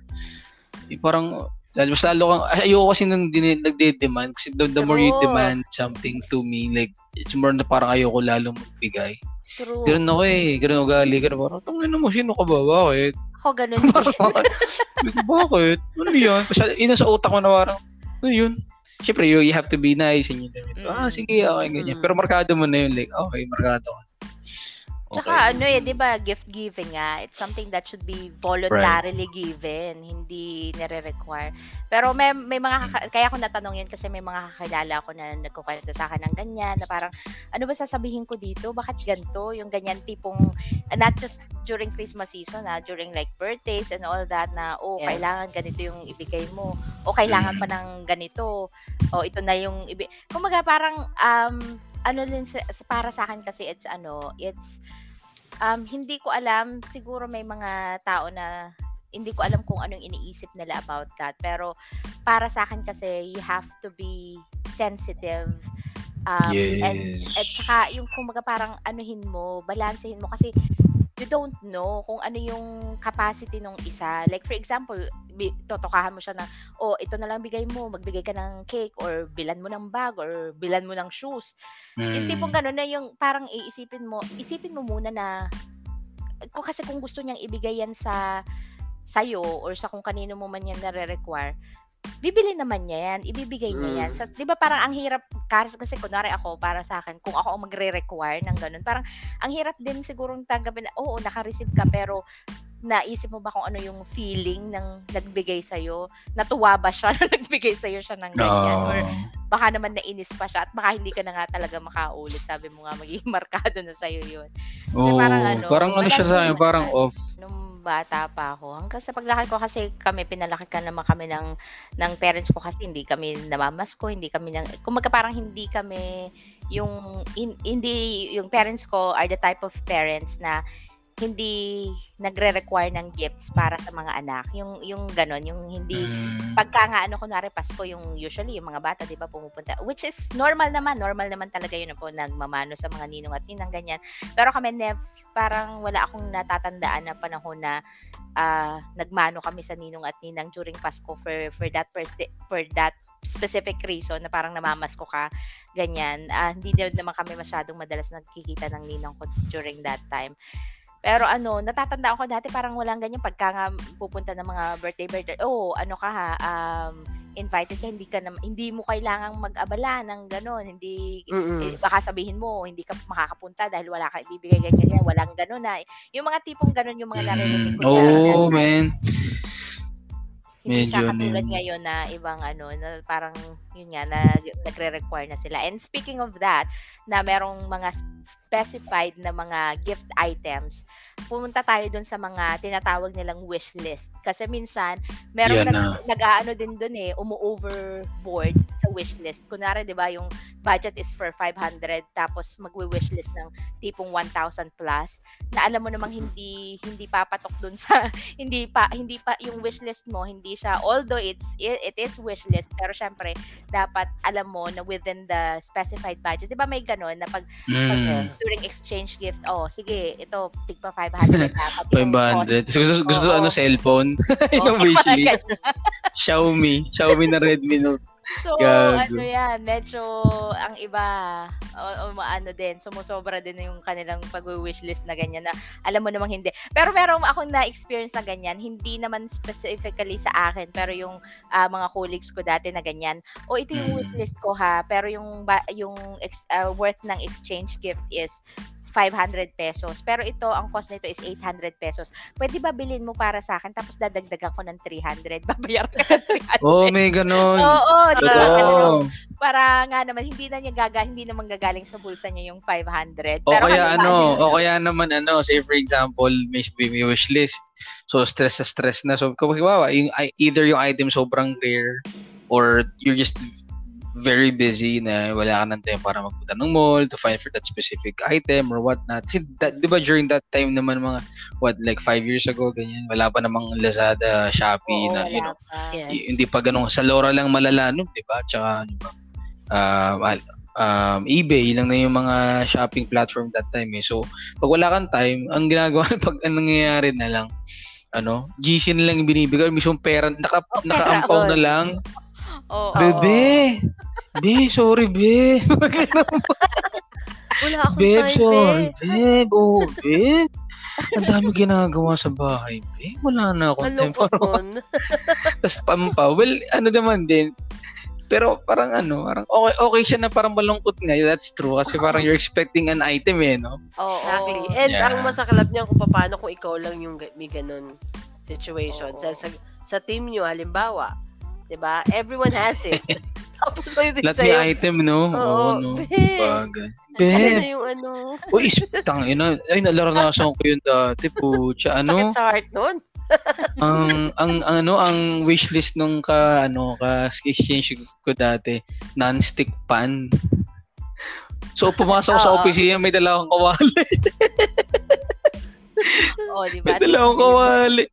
eh, parang, mas lalo kang, ay, ayoko kasi nang din, nagde-demand kasi the, the more you demand something to me, like, it's more na parang ayoko lalo magbigay. True. Ganun ako eh, ganun ugali ka na parang, tangin mo, sino ka ba? Bakit? Ako ganun (laughs) din. Bakit? (laughs) Ano yan? Kasi ina sa utak ko na parang, ano yun? Siyempre, you, you have to be nice and you know, Mm. ah, sige, okay, ganyan. Mm. Pero markado mo na yun, like, okay, markado ka. Tsaka ano eh, 'di ba, gift giving nga, it's something that should be voluntarily given, hindi nire-require. Pero may may mga kaka- kaya ako natanong 'yun kasi may mga kakilala ako na nagkukwento sa akin ng ganyan na parang ano ba sasabihin ko dito? Bakit ganito? Yung ganyan tipong not just during Christmas season, ah, during like birthdays and all that na oh, Yeah. kailangan ganito yung ibigay mo. O kailangan Mm. pa ng ganito. O ito na yung ibi Kumaga parang um ano din sa- para sa akin kasi it's ano, it's um, hindi ko alam, siguro may mga tao na hindi ko alam kung anong iniisip nila about that. Pero para sa akin kasi, you have to be sensitive. Um, And, Yes. at saka, yung kumaga parang anuhin mo, balansehin mo. Kasi, you don't know kung ano yung capacity ng isa. Like, for example, bi- totokahan mo siya na, oh, ito na lang bigay mo, magbigay ka ng cake, or bilan mo ng bag, or bilan mo ng shoes. Yung Mm. tipong gano'n na yung parang iisipin mo, isipin mo muna na kung kasi kung gusto niyang ibigay yan sa sa'yo or sa kung kanino mo man yan nare-require, bibili naman niya yan, ibibigay niya yan. Mm. Sa, 'di ba parang ang hirap kasi kasi kunwari ako para sa akin, kung ako ang magre-require ng ganun, parang ang hirap din siguro tanggapin na oo, naka-receive ka pero naisip mo ba kung ano yung feeling ng nagbigay sa'yo? Natuwa ba siya na (laughs) nagbigay sa'yo siya ng ganyan? Oo. Or baka naman nainis pa siya at baka hindi ka na nga talaga makaulit. Sabi mo nga, magiging (laughs) markado na sa'yo yun. Oo, parang parang ano, ano, siya sa akin, parang (laughs) off. Nung bata pa ako. Hanggang sa paglaki ko kasi kami, pinalaki ka naman kami ng, ng parents ko kasi hindi kami namamasko, hindi kami nang, kumaga parang hindi kami yung, hin- hindi, yung parents ko are the type of parents na hindi nagre-require ng gifts para sa mga anak. Yung yung ganon, yung hindi Mm. pagka nga ano kunwari Pasko yung usually yung mga bata 'di ba pumupunta which is normal naman normal naman talaga yun po nagmamano sa mga ninong at ninang ganyan pero kami nev parang wala akong natatandaan na panahon na ah, nagmano kami sa ninong at ninang during Pasko for for that pers- for that specific reason na parang namamasko ka ganyan Ah, hindi naman kami masyadong madalas nagkikita ng ninang ko during that time pero ano, natatandaan ko dati parang walang ganyan pagka nga pupunta ng mga birthday birthday. Oh, ano ka ha? Um, invited ka, hindi ka na, hindi mo kailangang mag-abala ng gano'n. Hindi, Mm-mm. eh, baka sabihin mo, hindi ka makakapunta dahil wala ka ibibigay ganyan, ganyan, walang gano'n na. Yung mga tipong gano'n yung mga Mm, ko. dyan. oh, man. Hindi siya Medyo ano katulad yun. ngayon na ibang ano, na parang yun nga, na nagre-require na sila. And speaking of that, na merong mga specified na mga gift items, pumunta tayo dun sa mga tinatawag nilang wish list. Kasi minsan, meron Yan nag, nag-aano din dun eh, umu-overboard sa wish list. Kunwari, di ba, yung budget is for 500, tapos magwi-wish list ng tipong 1,000 plus, na alam mo namang hindi hindi papatok dun sa (laughs) hindi pa hindi pa yung wish list mo hindi siya although it's it, it is wish list pero syempre dapat alam mo na within the specified budget 'di ba may ganon na pag, pag Mm, during exchange gift oh sige ito tigpa 500 (laughs) dapat yung cost. 500. Gusto, gusto, gusto Oo. ano, cellphone? (laughs) yung (laughs) Oo, wishlist. ganun. Xiaomi. Xiaomi na Redmi Note. So, Gago. ano yan, medyo ang iba, o, o ano din, sumusobra din yung kanilang pag-wishlist na ganyan na alam mo namang hindi. Pero meron akong na-experience na ganyan, hindi naman specifically sa akin, pero yung ah, mga colleagues ko dati na ganyan. O ito yung Mm. wishlist ko ha, pero yung ba, yung ex- ah, worth ng exchange gift is 500 pesos. Pero ito, ang cost nito is 800 pesos. Pwede ba bilhin mo para sa akin tapos dadagdagan ko ng 300? (laughs) Babayaran ka ng 300. Oh, may ganon. Oo, di ba? Ano, Totoo. para nga naman hindi na niya gaga hindi naman gagaling sa bulsa niya yung 500 O pero kaya halimbawa, ano, o kaya naman ano, say for example, may, may wish list. So stress sa stress na. So kung yung either yung item sobrang rare or you're just very busy na wala ka ng time para magpunta ng mall to find for that specific item or what not. Kasi that, di ba during that time naman mga, what, like five years ago, ganyan, wala pa namang Lazada, Shopee oo, na, you know, pa. Yes. hindi pa ganun. Sa Lora lang malala, no? Di ba? Tsaka, ano ba? Um, um, eBay, lang na yung mga shopping platform that time eh. So, pag wala kang time, ang ginagawa, (laughs) pag ang nangyayari na lang, ano, GC na lang yung binibigay, mismong pera, naka, Oh, nakaampaw na lang. Oo. Bebe! Be, sorry, be. Wala akong Babe, time, sorry, babe. babe. Oh, babe. Ang dami ginagawa sa bahay, babe. Wala na akong time Malungkot para nun. (laughs) Tapos pampa. Well, ano naman din. Pero parang ano, parang okay, okay siya na parang malungkot nga. That's true. Kasi parang you're expecting an item eh, no? Oo. Exactly. And Yeah. ang masaklap niyan kung paano kung ikaw lang yung may ganun situation. Oo. Sa, sa, sa team nyo, halimbawa, 'di ba Everyone has it. (laughs) Tapos may din Lahat sa'yo, item, no? Oo, Oo, no? babe. Bagay. ano yung ano, Uy, tang ina. Ay, nalaranasan ko yun dati po. Tsaka sakit ano, sa heart nun. (laughs) ang, ang, ang, ano, ang wishlist nung ka, ano, ka exchange ko dati, non-stick pan. So, pumasok ko sa Oo. opisina, may dala akong kawali. (laughs) Oo, di ba? May dala akong kawali.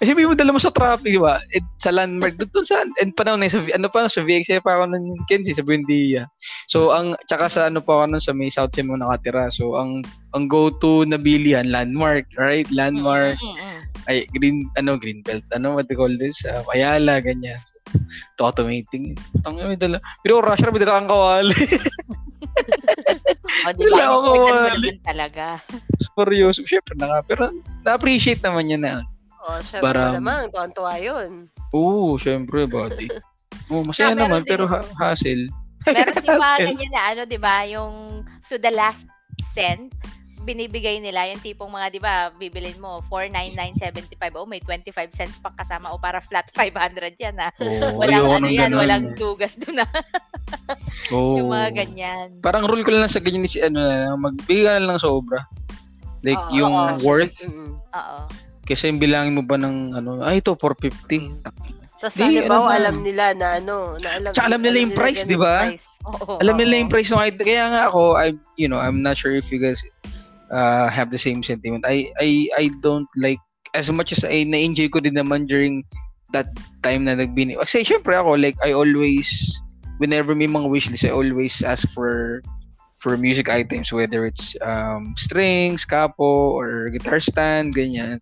Kasi may mo dala mo sa traffic, di ba? Eh, sa landmark, doon sa, and panahon na, sa, ano pa, sa VXA pa ako ng Kenzie, sa Buendia. So, ang, tsaka sa ano pa ako nun, sa may South Sim mo nakatira. So, ang, ang go-to na bilihan, landmark, right? Landmark, Mm, mm, mm. ay, green, ano, green belt, ano, what they call this? Uh, Ayala, ganyan. Ito automating. Tangin, may dala. Pero rush hour, may dala kang kawali. (laughs) O, di ba? Wala akong kawali. talaga. Seryoso. Siyempre na nga. Pero, na-appreciate naman niya na. Oh, syempre Parang- naman, tuwan-tuwa yun. Oo, syempre, buddy. (laughs) Oo, masaya Yeah, meron naman, din- pero ha- hassle. Meron (laughs) di ba na ano, di ba? Yung to the last cent, binibigay nila yung tipong mga, di ba, bibilin mo, 499.75, oh, may 25 cents pang kasama, o para flat (laughs) 500 yan, ha? Oo, Walang ano yan, ganun. walang dugas doon, ha? Oo. yung mga ganyan. Parang rule ko lang sa ganyan is ano na, magbigay ka lang sobra. Like, Oo, yung oo. worth. Oo. Kasi yung bilangin mo ba ng, ano, ay, ito, 450. Tapos Di, halimbawa, ano alam nila na ano, na alam, Tsaka alam nila yung price, ganun di ba? price. Alam nila yung price ng item. Kaya nga ako, I, you know, I'm not sure if you guys uh, have the same sentiment. I, I, I don't like, as much as I na-enjoy ko din naman during that time na nagbini. Kasi syempre ako, like, I always, whenever may mga wishlist, I always ask for for music items, whether it's um, strings, capo, or guitar stand, ganyan.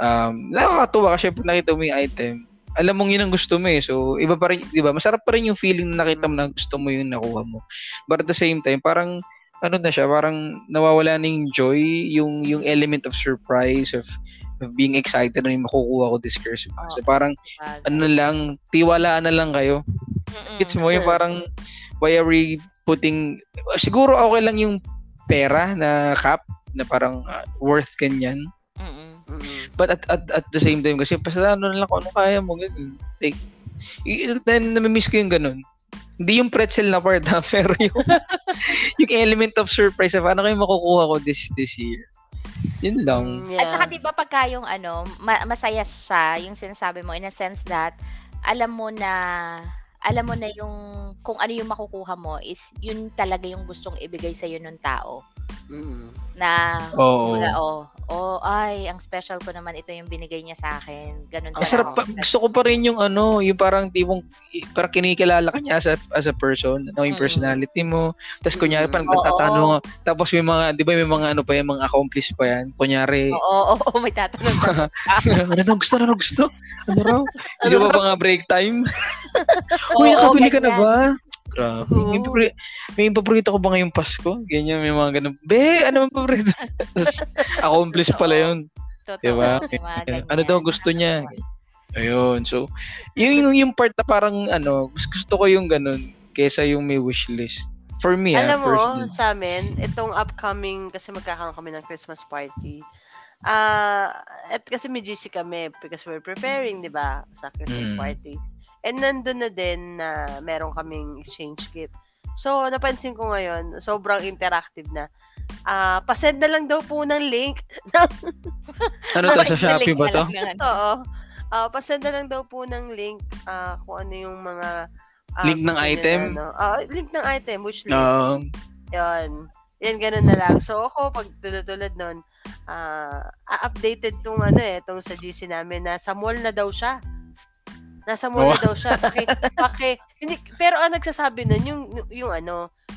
Um, nakakatuwa kasi pag nakita mo yung item, alam mong yun ang gusto mo eh. So, iba pa rin, di ba? Masarap pa rin yung feeling na nakita mo na gusto mo yung nakuha mo. But at the same time, parang, ano na siya, parang nawawala na yung joy, yung, yung element of surprise, of being excited na yung makukuha ko this Christmas. Oo. So parang Bagay. ano lang, tiwalaan na lang kayo. Mm-mm. Gets mo yung parang why are we putting siguro okay lang yung pera na cap na parang uh, worth ganyan. Mm-mm. Mm. But at, at, at the same time kasi basta ano na lang kung ano kaya mo ganun. Take y- then namimiss ko yung ganun. Hindi yung pretzel na part ha, (laughs) pero yung yung element of surprise of ano kayo makukuha ko this this year. Yun lang. Mm, At saka yeah. 'di ba pagka yung ano, ma- masaya siya, yung sinasabi mo in a sense that alam mo na alam mo na yung kung ano yung makukuha mo is yun talaga yung gustong ibigay sa ng tao Mm. na Oo. wala, oh, oh, ay, ang special ko naman ito yung binigay niya sa akin. Ganun Ang sarap pa, gusto ko pa rin yung ano, yung parang tipong parang kinikilala ka niya as a, as a person, ano yung personality mo. Tapos kunyari parang Oo. nagtatanong ka, tapos may mga, di ba may mga ano pa yan, mga accomplice pa yan. Kunyari, Oo, oo, oo, may tatanong (laughs) ano daw gusto, ano gusto? Ano raw? (laughs) Gusto ba mga break time? (laughs) Uy, nakabili ka na ba? Grabe. May, Oo. papri- may paborito ko ba ngayong Pasko? Ganyan, may mga ganun. Be, ano ang paborito? Tapos, (laughs) accomplice pala yun. Totoo, Diba? may ganyan. Ano daw gusto niya? Ayun. So, yung, yung, yung part na parang, ano, gusto, ko yung ganun kesa yung may wish list. For me, ah, Alam mo, personally. sa amin, itong upcoming, kasi magkakaroon kami ng Christmas party, ah at kasi may GC kami because we're preparing, di ba, sa Christmas Mm. party. And nandun na din na meron kaming exchange gift. So, napansin ko ngayon, sobrang interactive na. Ah, pasend na lang daw po ng link. (laughs) Ano to, sa Shopee ba to? Oo. Ah, pasend na lang daw po ng link ah, kung ano yung mga ah, Link ng item? no? Ah, link ng item, wish list. No. Yun. Yan, ganun na lang. So, ako, pag tulad-tulad nun, ah, updated tong ano eh, tong sa GC namin na sa mall na daw siya. Nasa mall Oh. daw siya. Paki, paki, hindi, pero ang nagsasabi nun, yung, yung, yung ano,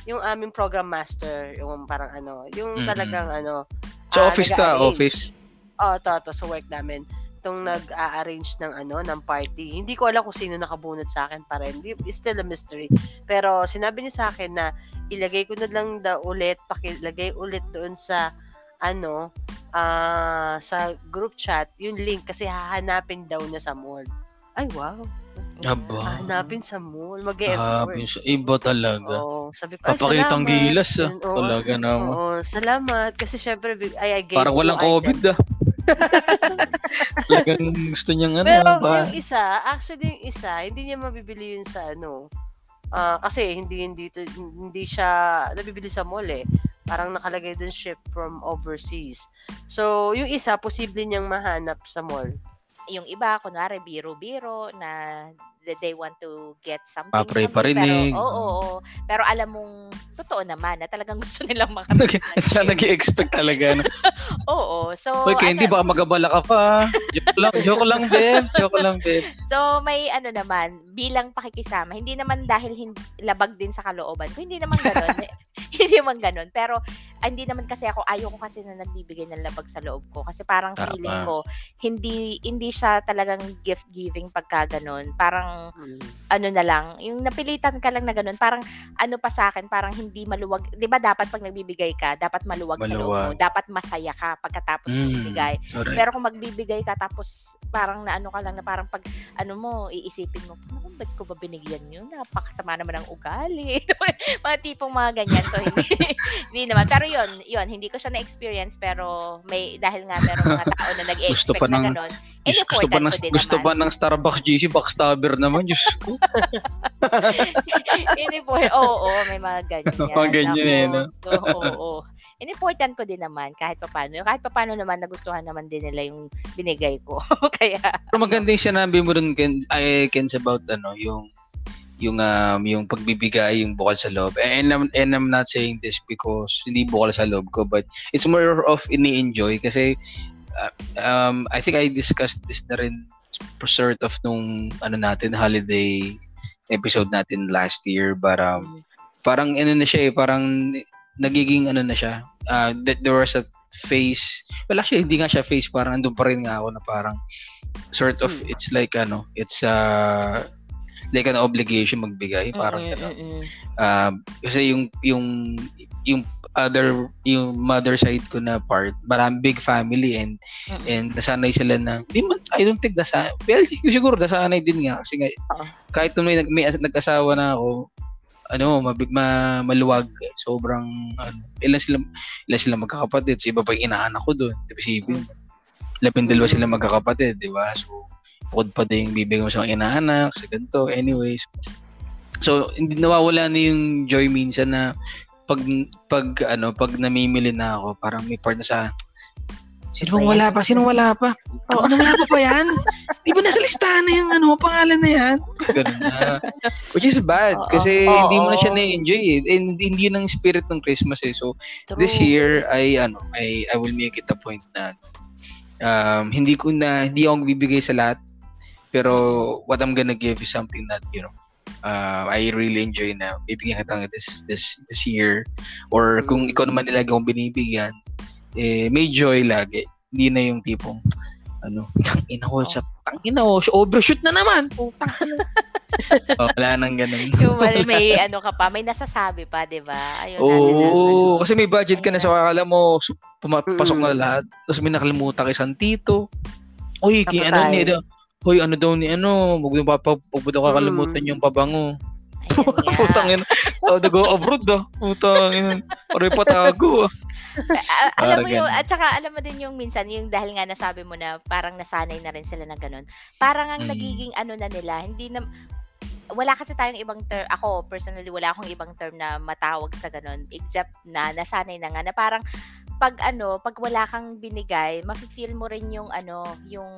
yung aming program master, yung parang ano, yung Mm-mm. talagang ano, Sa ah, office ta, office. Oo, to, to, sa work namin. Itong nag-a-arrange ng ano, ng party. Hindi ko alam kung sino nakabunot sa akin pa rin. Di- It's still a mystery. Pero sinabi niya sa akin na ilagay ko na lang daw ulit, pakilagay ulit doon sa ano, ah sa group chat, yung link kasi hahanapin daw na sa mall. Ay, wow. Aba. Hahanapin sa mall. Ah, Mag-e-effort. pinsa- iba talaga. Oo, sabi ko, ay, Papakitang salamat. gilas ah. Oo, Talaga naman. Oo, salamat. Kasi syempre, big- ay, I gave Parang you walang items. COVID ah. (laughs) Talagang gusto niyang ano. Pero ba? yung isa, actually yung isa, hindi niya mabibili yun sa ano. Ah, kasi hindi hindi to, hindi siya nabibili sa mall eh. Parang nakalagay dun ship from overseas. So, yung isa posible niyang mahanap sa mall. Yung iba, kunwari, biro-biro na that they want to get something. Papre from you, parinig. Pero, oo, oo, Pero alam mong, totoo naman, na talagang gusto nilang (laughs) makamit. Siya nag-expect talaga. No? (laughs) Oo. So, kaya hindi ano, baka magabala ka pa. Joke lang, joke lang, Beb. Joke lang, Beb. (laughs) So, may ano naman, bilang pakikisama, hindi naman dahil hindi, labag din sa kalooban ko, hindi naman ganun. hindi naman ganun. Pero, ah, hindi naman kasi ako, ayaw ko kasi na nagbibigay ng labag sa loob ko. Kasi parang Tama. feeling ko, hindi, hindi siya talagang gift giving pagka ganun. Parang, ano na lang, yung napilitan ka lang na ganun, parang ano pa sa akin, parang hindi maluwag. 'Di ba dapat pag nagbibigay ka, dapat maluwag, sa loob mo, Maluwag. dapat masaya ka pagkatapos Mm. magbibigay. Correct. Pero kung magbibigay ka tapos parang naano ka lang na parang pag ano mo, iisipin mo, ano ba't ko ba binigyan yun? Napakasama naman ang ugali. (laughs) mga tipong mga ganyan. So, hindi, (laughs) hindi naman. Pero yun, yun, hindi ko siya na-experience pero may, dahil nga meron mga tao na (laughs) nag-expect na ng- ganun. Diyos, gusto pa ng, gusto naman. pa ng Starbucks GC, backstabber naman. Diyos ko. (laughs) Ini-important, oo, oo, may mga ganyan. Mga ganyan eh, no? So, oo, oo. In-important ko din naman, kahit paano. Kahit paano naman, nagustuhan naman din nila yung binigay ko. (laughs) Kaya, Pero maganda yung sinabi mo dun, Ken, ay, Kens, about ano, yung yung um, yung pagbibigay, yung bukal sa loob. And I'm, and I'm not saying this because hindi bukal sa loob ko, but it's more of ini-enjoy kasi uh, um, I think I discussed this na rin sort of nung ano natin, holiday episode natin last year, but um, parang ano na siya eh, parang nagiging ano na siya, uh, that there was a phase, well actually hindi nga siya phase, parang andun pa rin nga ako na parang sort of Hmm. it's like ano, it's uh like an obligation magbigay, parang Mm-mm, gano'n. mm-mm. Um, kasi yung yung yung other yung mother side ko na part, marami big family and Mm-mm. and nasanay sila na di man I don't think nasa well siguro nasanay din nga kasi nga Oo. kahit nung may, may as- nag-asawa na ako ano mabig ma, maluwag sobrang ano ilan sila ilan sila magkakapatid so iba pa yung inaanak ko doon di ba isipin labing dalawa sila magkakapatid di ba so bukod pa din yung bibigyan mo sa inaanak sa ganito anyways so hindi nawawala na yung joy minsan na pag pag ano pag namimili na ako parang may part na sa Sino bang wala pa? Sino wala pa? Oo, ano wala pa pa yan? Di ba nasa listahan na yung ano, pangalan na yan? Ganun na. Which is bad Oo. kasi Oo. hindi mo na siya na-enjoy eh. And hindi yun ang spirit ng Christmas eh. So, this True. year, I, ano, I, I will make it a point na um, hindi ko na, hindi ako bibigay sa lahat. Pero what I'm gonna give is something that, you know, uh, I really enjoy na bibigyan kita ng this, this, this year. Or kung ikaw naman nilagay akong binibigyan, eh, may joy lagi. Hindi na yung tipong, ano, tangina ko sa, tangina ko, overshoot na naman. Putang ina. (laughs) oh, wala nang ganun. Yung may, may ano ka pa, may nasasabi pa, di ba? Oo, ano. kasi may budget ka na so akala mo su- pumapasok Mm. na lahat. Tapos may nakalimutan kay isang tito. Uy, ki, ano ni ano, Hoy, ano daw ni ano, wag mo pa wag mo daw kakalimutan Mm. yung pabango. (laughs) Nga. Putang ina. Oh, nag-go abroad ah. Putang ina. Aray patago ah. Ah, alam mo yung, at saka alam mo din yung minsan, yung dahil nga nasabi mo na parang nasanay na rin sila ng ganun. Parang ang Mm. nagiging ano na nila, hindi na, wala kasi tayong ibang term, ako personally, wala akong ibang term na matawag sa ganun, except na nasanay na nga, na parang pag ano, pag wala kang binigay, mafe-feel mo rin yung ano, yung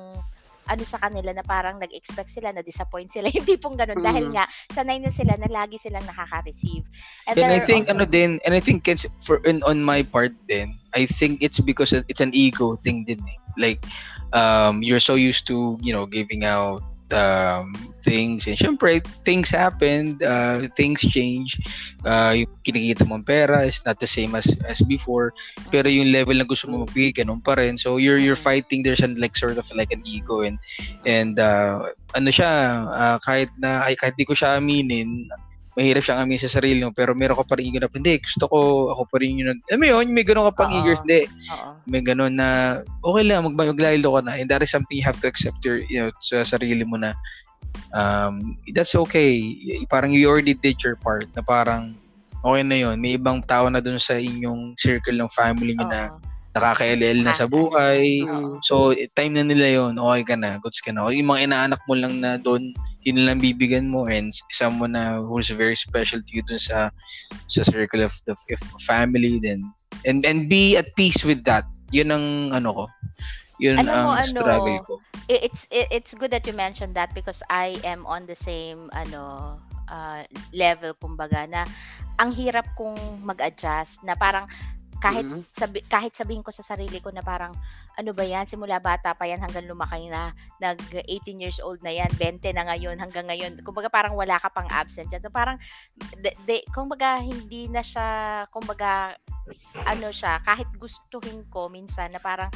ano sa kanila na parang nag-expect sila, na disappoint sila, (laughs) yung tipong ganun. Dahil Mm. nga, sanay na sila na lagi silang nakaka-receive. And there I think also- ano din, and I think it's for in, on my part then, I think it's because it's an ego thing din eh. Like um you're so used to, you know, giving out um things and syempre things happen, uh, things change. Uh, yung kinikita mong pera is not the same as as before. Pero yung level na gusto mo magbigay, ganun pa rin. So you're you're fighting there's an like sort of like an ego and and uh, ano siya, uh, kahit na ay kahit di ko siya aminin, mahirap siyang aminin sa sarili mo, pero meron ka pa rin na, hindi, gusto ko, ako pa rin yung nag, alam mo yun, may ganun ka pang Oo. eager, hindi, Oo. may ganun na, okay lang, mag maglaylo ka na, and that is something you have to accept your, you know, sa sarili mo na, um, that's okay, parang you already did your part, na parang, okay na yun, may ibang tao na dun sa inyong circle ng family nyo na nakaka-LL na sa buhay, Oo. So, time na nila yon okay ka na, goods ka na. Yung mga inaanak mo lang na doon, yun lang bibigyan mo and someone na who's very special to you dun sa sa circle of the of family then and and be at peace with that. Yun ang ano ko. Yun mo, ang ano, struggle ko. It's it, it's good that you mentioned that because I am on the same ano uh, level kumbaga na ang hirap kong mag-adjust na parang kahit Mm. sabi, kahit sabihin ko sa sarili ko na parang ano ba yan? Simula bata pa yan hanggang lumaki na. Nag 18 years old na yan 20 na ngayon hanggang ngayon. Kumbaga parang wala ka pang absent dyan. So parang de, de, kumbaga hindi na siya kumbaga ano siya kahit gustuhin ko minsan na parang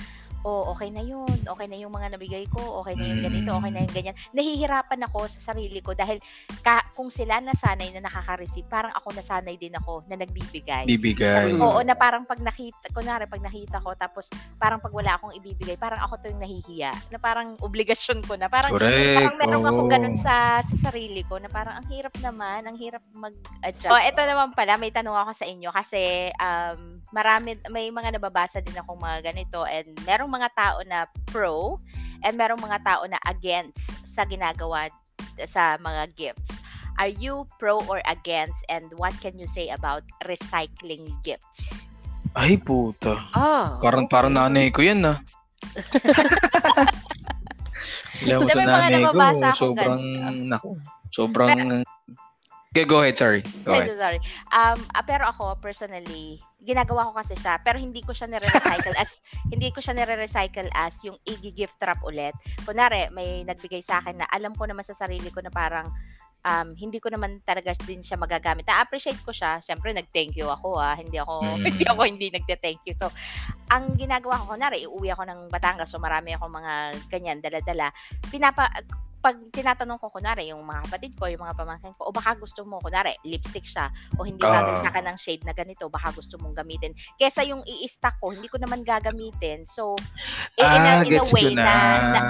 oh, okay na yun. Okay na yung mga nabigay ko. Okay na yung ganito. Okay na yung ganyan. Nahihirapan ako sa sarili ko dahil ka, kung sila nasanay na nakaka-receive, parang ako nasanay din ako na nagbibigay. Bibigay. Mm. Oo, na parang pag nakita, kunwari pag nakita ko, tapos parang pag wala akong ibibigay, parang ako to yung nahihiya. Na parang obligasyon ko na. Parang, Correct. parang meron ako oo. ganun sa, sa sarili ko na parang ang hirap naman, ang hirap mag-adjust. Oh, ito naman pala, may tanong ako sa inyo kasi um, marami, may mga nababasa din akong mga ganito and merong mga tao na pro and merong mga tao na against sa ginagawa sa mga gifts. Are you pro or against and what can you say about recycling gifts? Ay, puta. Ah. Parang parang nanay ko yan, ah. (laughs) Alam mo sa nanay ko, sobrang, ganito. naku, sobrang, okay, go ahead, sorry. Go ahead. so sorry. Um, ah, pero ako, personally, ginagawa ko kasi siya, pero hindi ko siya nire-recycle as, (laughs) hindi ko siya nire-recycle as yung i-gift wrap ulit. Kunwari, may nagbigay sa akin na alam ko naman sa sarili ko na parang, um, hindi ko naman talaga din siya magagamit. Na-appreciate ko siya. Siyempre, nag-thank you ako ah. Hindi ako, (laughs) Mm. hindi ako hindi nagte-thank you. So, ang ginagawa ko, kunwari, iuwi ako ng Batangas, so marami ako mga ganyan, dala-dala. Pinapa, pag tinatanong ko, kunwari, yung mga kapatid ko, yung mga pamangkin ko, o baka gusto mo, kunwari, lipstick siya, o hindi bagay Ah. sa ka ng shade na ganito, baka gusto mong gamitin. Kesa yung i-stack ko, hindi ko naman gagamitin. So, in, in a, Ah, in a ko way na. na, na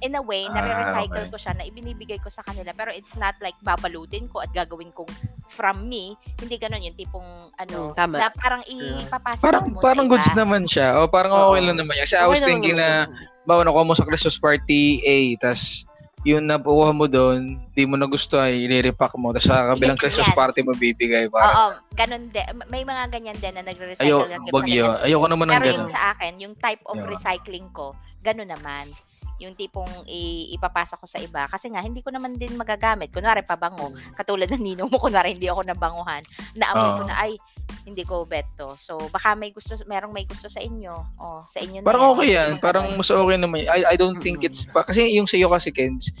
in a way, Ah, nare-recycle okay. ko siya, na ibinibigay ko sa kanila. Pero it's not like babalutin ko at gagawin kong from me. Hindi ganun yung tipong, ano, Mm, tama. na parang ipapasa Parang mo parang sa goods iba. naman siya. O parang Oo. okay lang naman yan. Kasi I was thinking naman na, bawa nakuha mo sa Christmas party A, tas yung nakuha mo doon, di mo nagustuhan, i-repack mo, tas sa kabilang Yes, Christmas yan. party mo bibigay. Oo, Parang, ganun din. May mga ganyan din na nagre-recycle gift wag yun. Ayoko naman ng Pero ganun. yung sa akin, yung type of Yeah. recycling ko, ganun naman. Yung tipong i- ipapasa ko sa iba. Kasi nga, hindi ko naman din magagamit. Kunwari, pabango. Katulad ng ninong mo, kunwari, hindi ako nabanguhan. Naamoy ko Oo. na, ay, hindi ko bet to. So, baka may gusto, merong may gusto sa inyo. Oh, sa inyo na Parang yan. okay yan. Parang mas okay naman. I, I don't think it's... pa- Kasi yung sa'yo kasi, Kens,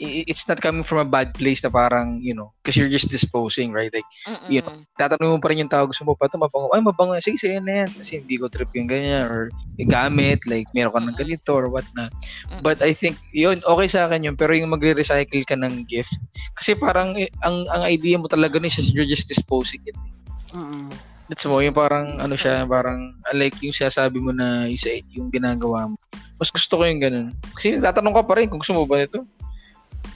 i- it's not coming from a bad place na parang, you know, because you're just disposing, right? Like, Mm-mm. you know, tatanungin mo pa rin yung tao, gusto mo pa ito, mabango. Ay, mabango. Sige, sige na yan. Kasi hindi ko trip yung ganyan. Or gamit, like, meron ka ng ganito or what not. Mm-mm. But I think, yun, okay sa akin yun. Pero yung magre-recycle ka ng gift, kasi parang, eh, ang ang idea mo talaga nun is you're just disposing it. Mm-mm. That's mo, yung parang, ano siya, parang, like yung sinasabi mo na yung, yung ginagawa mo. Mas gusto ko yung ganun. Kasi tatanong ka pa rin kung gusto mo ba nito.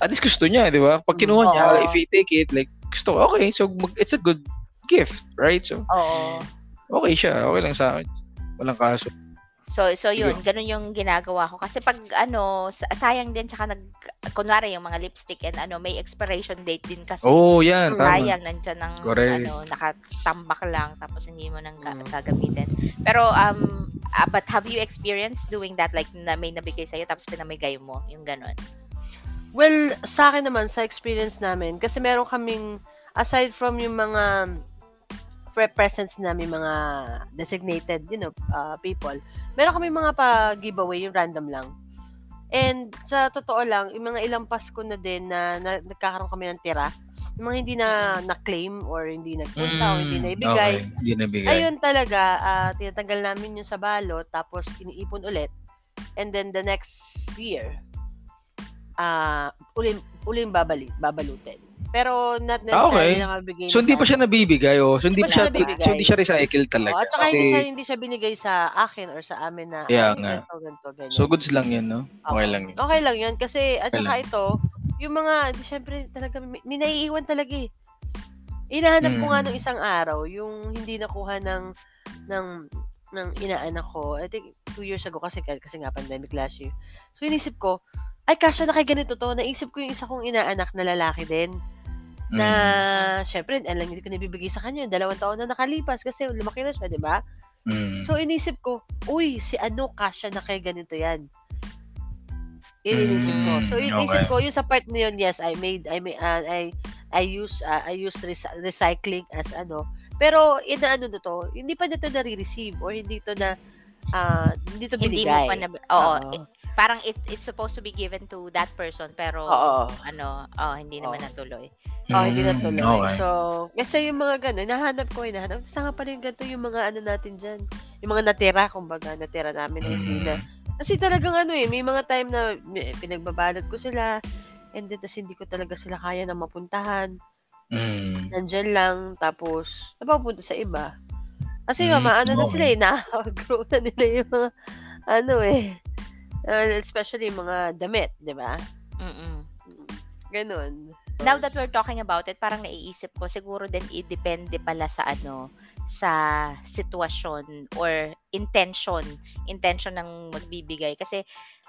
At least gusto niya, di ba? Pag kinuha niya, Oo. if he take it, like, gusto ko, okay, so mag- it's a good gift, right? So, Oo. okay siya. Okay lang sa akin. Walang kaso. So so yun, ganun yung ginagawa ko kasi pag ano sa- sayang din tsaka nag kunwari yung mga lipstick and ano may expiration date din kasi. Oh, yan. Tama. sayang nandiyan ng Correct. ano nakatambak lang tapos hindi mo nang Mm. gagamitin. Pero um ah, but have you experienced doing that like na may nabigay sa tapos pinamigay mo yung ganun? Well, sa akin naman, sa experience namin, kasi meron kaming, aside from yung mga pre- presents namin, mga designated, you know, uh, people, meron kami mga pa-giveaway, yung random lang. And sa totoo lang, yung mga ilang Pasko na din na, na nagkakaroon kami ng tira, yung mga hindi na na-claim or hindi nagpunta o hindi Mm, naibigay, Okay. Hindi nabigay. Ayun talaga, ah, tinatanggal namin yung sa balot, tapos iniipon ulit. And then the next year, ah uling, uling babali, babalutin. Pero not Ah, okay. necessarily na mabigay So, hindi pa siya nabibigay, oh. So, hindi Hindi siya, nabibigay. so, hindi siya recycle talaga. at saka kasi, hindi, siya, hindi siya binigay sa akin or sa amin na "Ay, nga. ganito, ganito, ganyan. so, goods lang yan, no? Okay Oo. lang yun. Okay lang yun. Kasi, at Okay saka lang. ito, yung mga, syempre, talaga, may, naiiwan talaga eh. Hinahanap ko nga Mm. nung isang araw, yung hindi nakuha ng, ng, ng inaanak ko. I think, two years ago kasi, kasi nga pandemic last year. So, inisip ko, ay, kasya na kay ganito to. Naisip ko yung isa kong inaanak na lalaki din. Na, Mm. syempre, alam hindi ko nabibigay sa kanya. Dalawang taon na nakalipas kasi lumaki na siya, di ba? Mm. So, inisip ko, uy, si ano, kasya na kay ganito yan. Yun inisip ko. So, Mm, inisip okay. ko, yung sa part na yun, yes, I made, I made, uh, I, I use, uh, I use rec- recycling as ano. Pero, inaano na to, hindi pa nito na-receive or hindi to na, ah, hindi to Hindi binigay. mo pa na Oo, it- parang it, it's supposed to be given to that person pero Oo. ano, oh, hindi naman Oo. natuloy. Oh, hindi na Mm, tuloy. Okay. So, kasi yung mga gano'n, nahanap ko, hinahanap. Saan nga pala yung ganito, yung mga ano natin dyan. Yung mga natira, kumbaga, natira namin na hindi na. Mm. Kasi talagang ano eh, may mga time na may- pinagbabalot ko sila, and then tas hindi ko talaga sila kaya na mapuntahan. Mm. Nandyan lang, tapos, napapunta sa iba. Kasi Mm, maano na okay. sila eh, na-grow na nila yung mga, ano eh, uh, especially yung mga damit, di ba? Mm-mm. Ganon. Now that we're talking about it, parang naiisip ko siguro din i-depende pala sa ano sa sitwasyon or intention, intention ng magbibigay kasi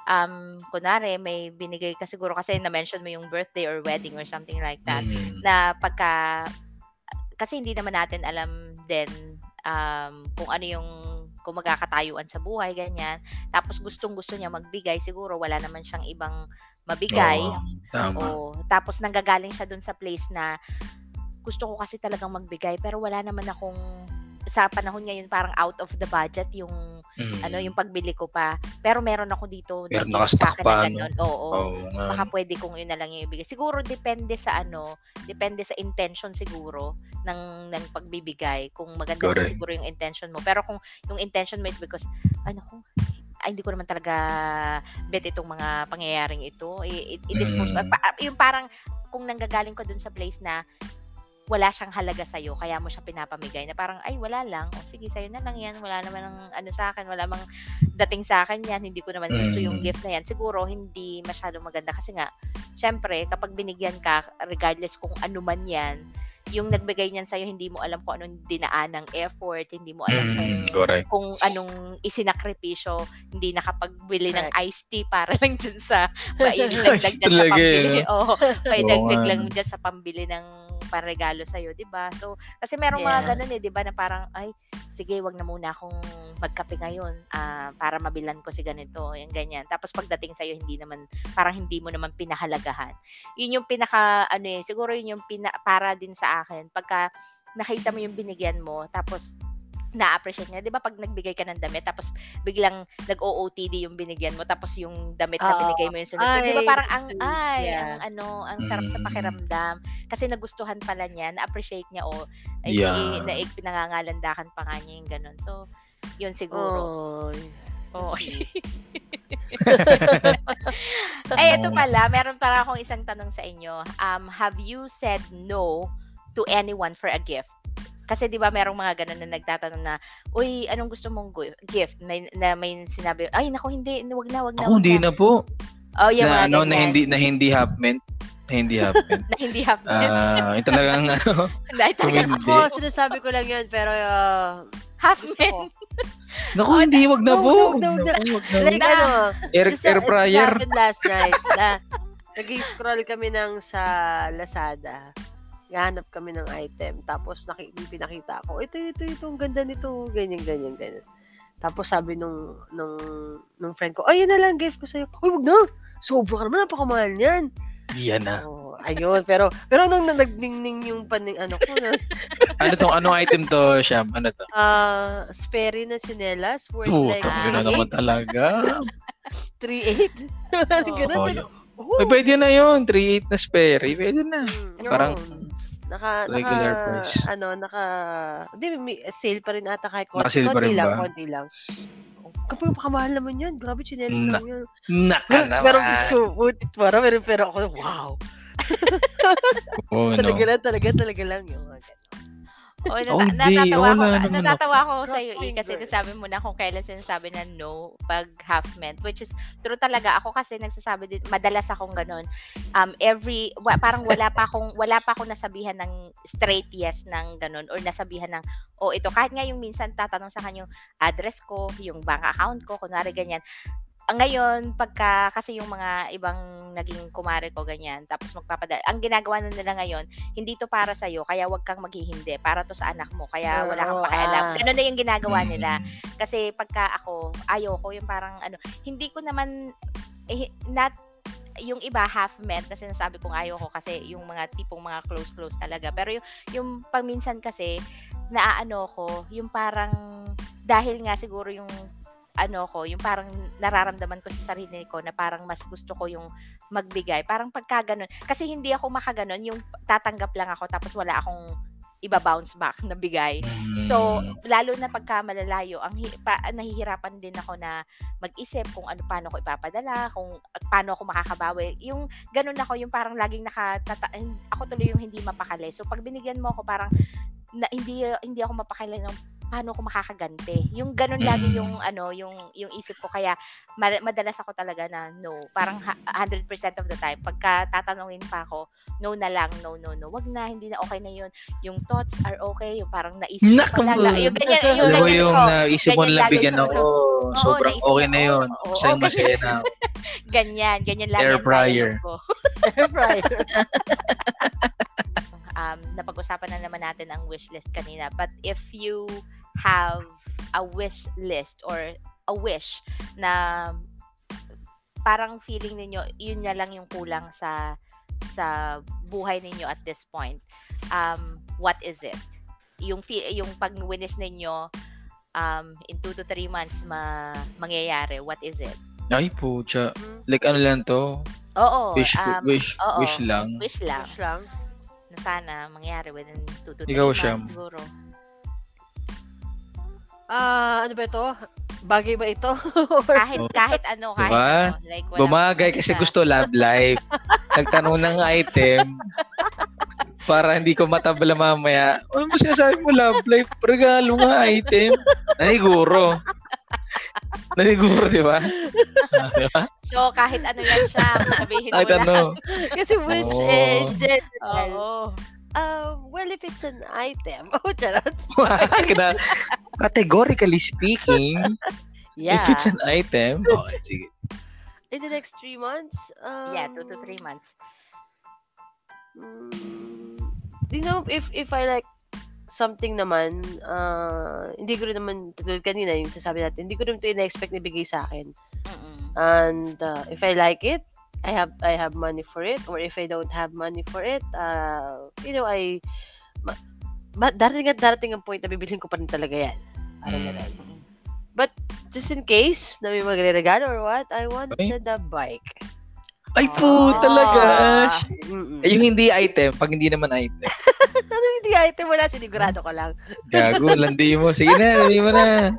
um kunare may binigay ka siguro kasi na-mention mo yung birthday or wedding or something like that Mm. na pagka kasi hindi naman natin alam din um, kung ano yung kung magkakatayuan sa buhay, ganyan. Tapos gustong-gusto niya magbigay, siguro wala naman siyang ibang mabigay. Oo, tama. Oo. Tapos nanggagaling siya dun sa place na gusto ko kasi talagang magbigay pero wala naman akong sa panahon ngayon parang out of the budget yung Mm. ano yung pagbili ko pa. Pero meron ako dito Meron na nakastock pa, na ano? Oo. Oo nga. Baka pwede kong yun na lang yung ibigay. Siguro depende sa ano, depende sa intention siguro ng ng pagbibigay. Kung maganda Correct. siguro yung intention mo. Pero kung yung intention mo is because ano kung ay, hindi ko naman talaga bet itong mga pangyayaring ito. I-dispose Mm. pa- yung parang kung nanggagaling ko dun sa place na wala siyang halaga sa'yo, kaya mo siya pinapamigay na parang, ay, wala lang. O, sige, sa'yo na lang yan. Wala naman ang ano sa akin. Wala mang dating sa akin yan. Hindi ko naman gusto yung Mm. gift na yan. Siguro, hindi masyadong maganda. Kasi nga, syempre, kapag binigyan ka, regardless kung ano man yan, yung nagbigay niyan sa'yo, hindi mo alam kung anong dinaan ng effort, hindi mo alam kung Mm, correct. kung anong isinakripisyo, hindi nakapagbili ng Correct. iced tea para (laughs) lang dyan sa paidagdag (laughs) dyan sa pambili. eh. Oo, (laughs) paidagdag lang no. dyan sa pambili ng paregalo sa'yo, di ba? So, kasi merong mga Yeah. ganun eh, di ba, na parang, ay, sige, wag na muna akong magkape ngayon ah, para mabilan ko si ganito, yung ganyan. Tapos pagdating sa'yo, hindi naman, parang hindi mo naman pinahalagahan. Yun yung pinaka, ano eh, siguro yun yung pina, para din sa akin, pagka nakita mo yung binigyan mo, tapos na-appreciate niya. 'Di ba pag nagbigay ka ng damit tapos biglang nag-OOTD yung binigyan mo tapos yung damit na binigay mo yung sunod. 'Di ba parang ang ay, yeah. ang ano, ang sarap sa Mm. pakiramdam kasi nagustuhan pala niya, na-appreciate niya o ay Yeah. na, na pinangangalandakan pa nga niya yung ganun. So, yun siguro. Oo. Sweet. (laughs) Ay, ito pala, meron para akong isang tanong sa inyo. Um, have you said no to anyone for a gift? Kasi 'di ba merong mga ganun na nagtatanong na, "Uy, anong gusto mong gift?" May na may sinabi, "Ay, nako hindi, wag na, wag na." Ako wag hindi na po. Oh, yung na mga ano na ganyan. hindi na hindi hapment. Na hindi hapment. (laughs) na hindi happen. Ah, yung talagang ano, (laughs) Dahil talaga hindi. Ako, sinasabi ko lang yun, pero uh, half ko. (laughs) Naku, hindi, wag na po. no. Naku, wag na. Like Na. ano, Air, just, air fryer. last night. na, nag-scroll kami ng sa Lazada. Gahanap kami ng item. Tapos naki, pinakita ko, ito, ito, ito, ang ganda nito. Ganyan, ganyan, ganyan. Tapos sabi nung, nung, nung friend ko, ay, yun na lang, gift ko sa'yo. Uy, wag na! Sobra ka naman, napakamahal niyan. Yan na. Oh, ayun, pero, pero nung nagdingning yung paning, ano ko, na, (laughs) Ano tong anong item to, Sham? Ano to? ah, Sperry na chinelas, worth like Puta, Ah. yun na naman talaga. (laughs) 3.8. (laughs) Oo. Ganun, Oh. Ay, pwede na yun. 3.8 na Sperry. Pwede na. Mm, Parang yun. Naka regular naka, price. ano naka hindi may sale pa rin ata kahit konti, Naka-sale pa konti rin lang ba? konti lang kapag pakamahal naman yan grabe chinelas Na- lang yan Naka pero naman. gusto ko put para pero pero ako wow Oo, (laughs) no. talaga lang talaga talaga lang yung mga ganun. Oh, Oh, nata- hindi. natatawa Wala ako, naman natatawa ako sa iyo eh, kasi nasabi mo na kung kailan sinasabi na no pag half meant which is true talaga ako kasi nagsasabi din madalas akong ganun um every wa- parang wala pa akong wala pa akong nasabihan ng straight yes ng ganun or nasabihan ng oh ito kahit nga yung minsan tatanong sa kanya yung address ko yung bank account ko kunwari ganyan ang ngayon, pagka, kasi yung mga ibang naging kumare ko, ganyan, tapos magpapadala, ang ginagawa na nila ngayon, hindi to para sa'yo, kaya wag kang maghihindi, para to sa anak mo, kaya wala kang pakialam. ah. Ganun na yung ginagawa Mm. nila. Kasi pagka ako, ayoko, yung parang, ano, hindi ko naman, eh, not, yung iba half meant na sinasabi kong ayoko kasi yung mga tipong mga close close talaga pero yung yung paminsan kasi naaano ko yung parang dahil nga siguro yung ano ko, yung parang nararamdaman ko sa sarili ko na parang mas gusto ko yung magbigay. Parang pagka ganun. Kasi hindi ako makaganon, yung tatanggap lang ako tapos wala akong iba-bounce back na bigay. So, lalo na pagka malalayo, ang hi- pa, nahihirapan din ako na mag-isip kung ano paano ko ipapadala, kung paano ako makakabawi. Yung ganun ako, yung parang laging nakatata ako tuloy yung hindi mapakali. So, pag binigyan mo ako parang na, hindi hindi ako mapakali ng paano ako makakaganti. Yung ganun lagi Mm. yung ano, yung yung isip ko kaya ma- madalas ako talaga na no. Parang ha- 100% of the time pagka tatanungin pa ako, no na lang, no no no. Wag na, hindi na okay na yun. Yung thoughts are okay, yung parang naisip ko Naku, lang. Yung ganyan, yung Alam mo ganyan yung ko. naisip mo Ganyan lang lagi bigyan ko. ako. Oo, Sobrang naisip okay ko, na yun. oo, ganyan. masaya na ako. (laughs) Ganyan, ganyan lang (laughs) Air fryer. ko. Air fryer. um, napag-usapan na naman natin ang wish list kanina. But if you have a wish list or a wish na parang feeling ninyo, yun na lang yung kulang sa sa buhay ninyo at this point. Um, what is it? Yung yung pag-witness ninyo um, in 2 to 3 months ma mangyayari, what is it? Ay, pucha. Hmm, Like ano lang to? Oo, Wish, um, wish, oo. wish lang. wish lang. Wish lang. na sana mangyari within 2 to 3 Ikaw, months Sham. siguro. Ah, ano ba ito? bagay ba ito? (laughs) Kahit, Oh. kahit ano, kahit Diba? ano. Like, walang Bumagay kasi gusto love life. (laughs) Nagtanong ng item para hindi ko matabla mamaya. Ano ba sinasabi mo love life? Regalo nga item. Naniguro. Naniguro, di ba? Ah, di ba? So, kahit ano yan siya, sabihin mo Kahit lang. ano. (laughs) Kasi wish Oo. eh, general. Oo. Uh, well, if it's an item. (laughs) Oh, charot. (laughs) Kada- Categorically speaking, Yeah. if it's an item, (laughs) okay, sige. In the next three months? Um, Yeah, two to three months. Mm, you know, if if I like something naman, uh, hindi ko rin naman, tulad kanina, yung sasabi natin, hindi ko rin ito ina-expect na ibigay sa akin. Mm-mm. And uh, if I like it, I have I have money for it or if I don't have money for it, uh, you know, I ma, ma, darating at darating ang point na bibilhin ko pa rin talaga yan. Parang Mm. ganun. Just in case na may magre-regalo or what, I wanted a bike. Ay po, Ah. talaga. Mm-mm. Eh, yung hindi item, pag hindi naman item. (laughs) ano hindi item wala, sinigurado ko lang. Gago, landi mo. Sige na, sabihin mo na.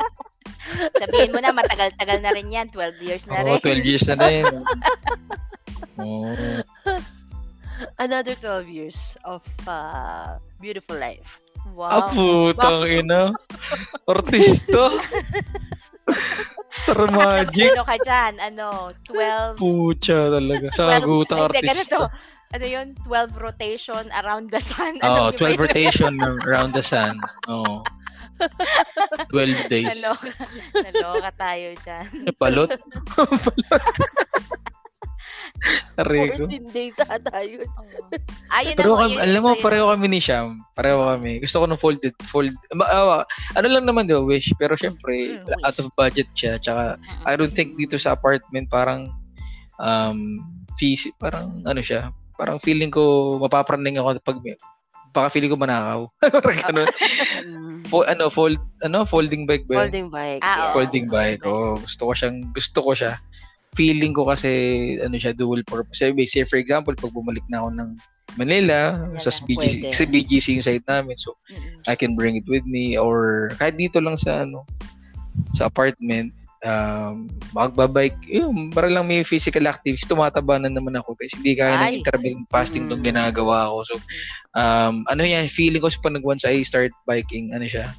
Sabihin mo na, matagal-tagal na rin yan. 12 years na Oo, rin. 12 years na din. (laughs) Oo. Another 12 years of uh, beautiful life. Wow. Apo, tang ina. Artista. Star Magic. Ano ka dyan? Ano, 12... Pucha talaga. (laughs) Sagutang Hindi, artista. ganito. Ano yun? 12 rotation around the sun. Oo, Ano 12 rotation around the sun. Oo. 12 days. Naloka, naloka tayo dyan. Palot. palot. (laughs) Arego. 14 days ata yun. Ayun Pero kami, yun- alam mo, yun- pareho kami ni Sham. Pareho kami. Gusto ko ng folded, fold. ah, ano lang naman daw, wish. Pero syempre, Mm, wish. out of budget siya. Tsaka, Mm-mm. I don't think dito sa apartment parang um fees, parang ano siya, parang feeling ko mapapraning ako pag may, baka feeling ko manakaw. (laughs) Parang ganun. Mm. Fo, ano, fold, ano, folding bike ba? Folding bike. Ah, yeah. Folding bike. Oh, gusto ko siyang, gusto ko siya. Feeling ko kasi, ano siya, dual purpose. Say, say for example, pag bumalik na ako ng Manila, sa BGC, kasi BGC yung site namin. So, Mm-mm. I can bring it with me or kahit dito lang sa ano sa apartment um magbabike yun para lang may physical activities tumataba na naman ako kasi hindi kaya ng intermittent fasting tong Mm. ginagawa ko so um ano yan feeling ko sa pag once I start biking ano siya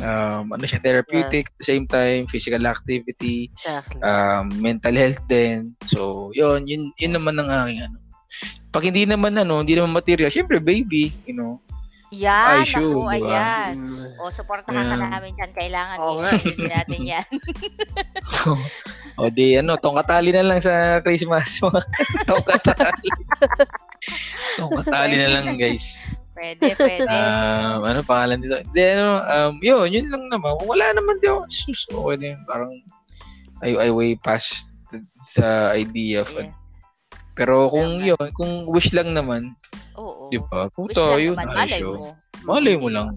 um ano siya therapeutic at the same time physical activity Exactly. um mental health din so yun yun yun naman ang aking ano pag hindi naman ano hindi naman material syempre baby you know Ay, Yan, sure, naku, diba? ayan. Mm. O, supportahan ka Yeah. namin dyan. Kailangan nga. i-release natin yan. (laughs) o di ano, tongkatali na lang sa Christmas. (laughs) Tongkatali. (laughs) tongkatali na lang guys. Pwede, pwede. Um, ano pangalan dito? Di ano, um, yun, yun lang naman. Kung wala naman di ako, sus, okay na yun. Parang, I, I way past the, the idea of, Yeah. pero kung Tama. yun, kung wish lang naman, Oo. di ba? Wish Puta, lang yun, naman. Malay yun. mo. Malay mo lang.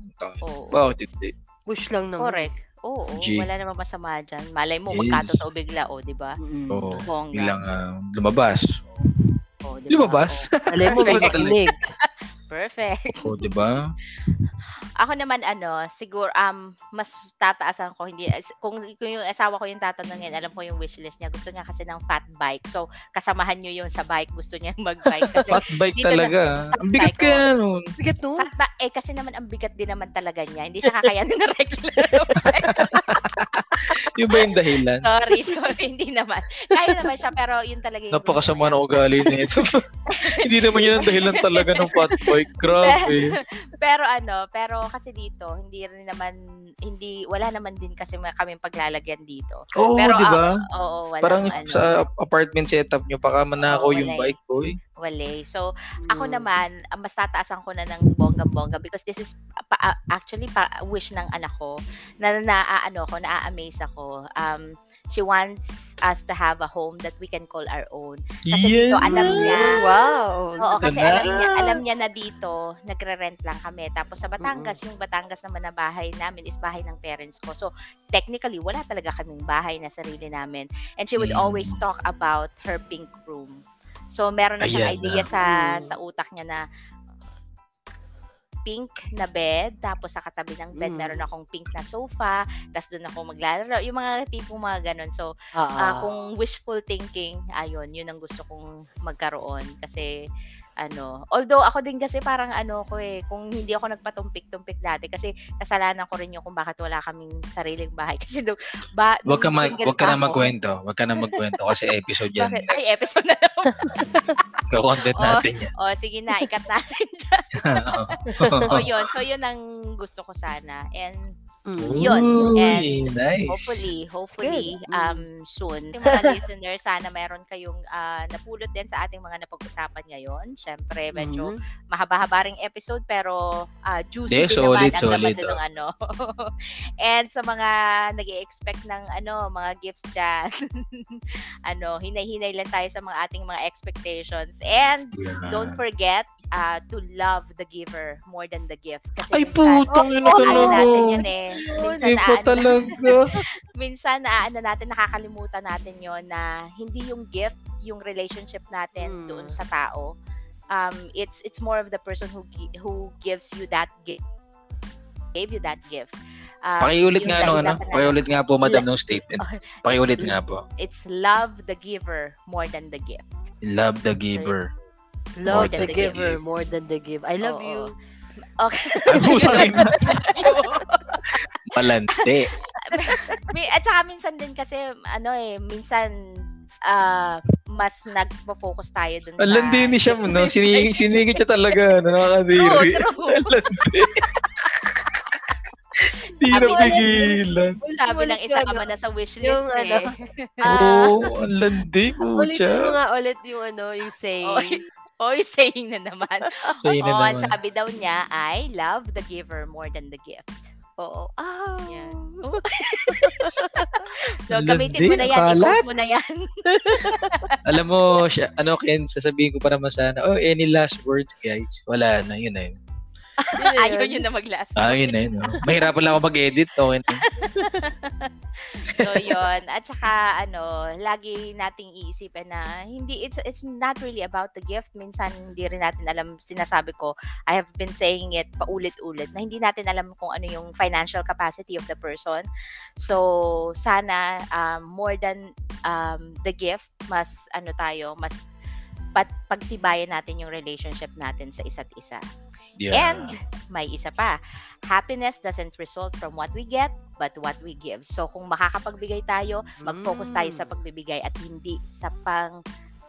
Oo. Bakit hindi? Wish lang naman. Correct. Oo, G. wala namang masama dyan. Malay mo, Yes. magkatotoo bigla, o, di ba? Oo. Bongga. Biglang ah, lumabas. O, di ba? Lumabas? Alay mo, (laughs) may Perfect. nakinig. Perfect. O, di ba? (laughs) Ako naman ano, siguro um mas tataasan ko hindi kung, kung yung asawa ko yung tatanungin, alam ko yung wishlist niya. Gusto niya kasi ng fat bike. So kasamahan niyo yun sa bike. Gusto niya mag-bike kasi (laughs) Fat bike na- talaga. fat Ang bigat bike, kaya nun. Bigat no? fat ba- eh kasi naman ang bigat din naman talaga niya. Hindi siya kakayanin na regular. (laughs) Yung ba yung dahilan? sorry, sorry, hindi naman. Kaya naman siya pero yun talaga yung Napakasama na ugali nito. (laughs) Hindi naman yun ang dahilan talaga ng fat bike. Grabe. pero ano, pero kasi dito, hindi rin naman, hindi, wala naman din kasi mga kaming paglalagyan dito. Oo, Pero di ba? Oo, wala Parang ano, sa apartment setup nyo, baka manakaw Oo, yung wala bike ko. Eh. wala. eh. So, Ako Mm. naman, ah, mas tataasan ko na ng bonggang-bongga because this is pa, ah, actually pa, wish ng anak ko na naaano ko, naa-amaze ako. Um, she wants us to have a home that we can call our own. Kasi dito, alam niya. Wow. Oo, kasi na. alam niya, alam niya na dito, nagre-rent lang kami. Tapos sa Batangas, yung Batangas naman na bahay namin is bahay ng parents ko. So, technically, wala talaga kaming bahay na sarili namin. And she would Mm. always talk about her pink room. So, meron na siyang Ayan idea na. sa Mm. sa utak niya na pink na bed, tapos sa katabi ng bed Mm. meron akong pink na sofa, tapos doon ako maglalaro. Yung mga tipong mga ganun. So, Oo. ah, kung wishful thinking, ayun, yun ang gusto kong magkaroon. Kasi, ano, although ako din kasi parang ano ko eh, kung hindi ako nagpatumpik-tumpik dati, kasi kasalanan ko rin yung kung bakit wala kaming sariling bahay. (laughs) Kasi nung, ba, Wag ka, mag, wag ka na magkwento. Wag ka na magkwento kasi episode yan. Bakit? Ay, episode na lang. (laughs) Content Oh. natin yan. o, sige na, ikat natin dyan. (laughs) o, yun. So, yun ang gusto ko sana. And, Mm. Yun. And nice. Hopefully, hopefully, good. um, soon. Yung mga (laughs) listeners, sana meron kayong ah, napulot din sa ating mga napag-usapan ngayon. Siyempre, medyo Mhm. mahaba-haba ring episode, pero ah, juicy Hindi, din solid, naman ang laman solid, ng ano. (laughs) And sa mga nag expect ng ano, mga gifts dyan, (laughs) ano, hinay-hinay lang tayo sa mga ating mga expectations. And Yeah. don't forget uh, to love the giver more than the gift. Kasi Ay, minsan- putang ina ano talaga. natin yan eh. Minsan Ay, pa talaga. (laughs) minsan na ano natin nakakalimutan natin yon na hindi yung gift yung relationship natin Mm. doon sa tao um it's it's more of the person who gi- who gives you that gift gave you that gift um, Pakiulit yun nga no, yun ano? Pakiulit nga po, madam, ng statement. (laughs) Pakiulit nga po. it's love the giver more than the gift Love the giver. Love More than the the giver give. more than the give. I love Oo. you. okay (laughs) Ay, putang (laughs) ina. Malante. Mi- at saka minsan din kasi ano eh minsan ah, mas nagpo-focus tayo dun sa Alandi ni siya, no? Sinigit, sinigit siya talaga. No? True, Nakakadiri. true. Alandi. Hindi Sabi- na pigilan. Sabi lang isa ka ano, ba na sa wishlist yung eh. ano, Oo, oh, alandi po Ulit mo siya. nga ulit yung ano, yung (laughs) saying. Oy. Saying na naman. (laughs) Sa'yo na ang naman. sabi daw niya ay love the giver more than the gift. Oo. Ah. Yan. (laughs) so, Landi, gamitin mo na yan. kalat. Mo na yan. Alam mo, siya, ano Ken, sasabihin ko pa naman sana, oh, any last words, guys? Wala na, yun na yun. Ayaw yun. nyo na mag-last. Ah, yun na yun. Oh. Mahirapan lang ako mag-edit. Okay na. (laughs) So, yun. At saka, ano, lagi nating iisipin na hindi, it's, it's not really about the gift. Minsan, hindi rin natin alam, sinasabi ko, I have been saying it paulit-ulit, na hindi natin alam kung ano yung financial capacity of the person. So, sana, um, more than um, the gift, mas, ano tayo, mas pat, pagtibayan natin yung relationship natin sa isa't isa. And may isa pa, happiness doesn't result from what we get, but what we give. So kung makakapagbigay tayo, mag-focus tayo sa Mm. pagbibigay at hindi sa pang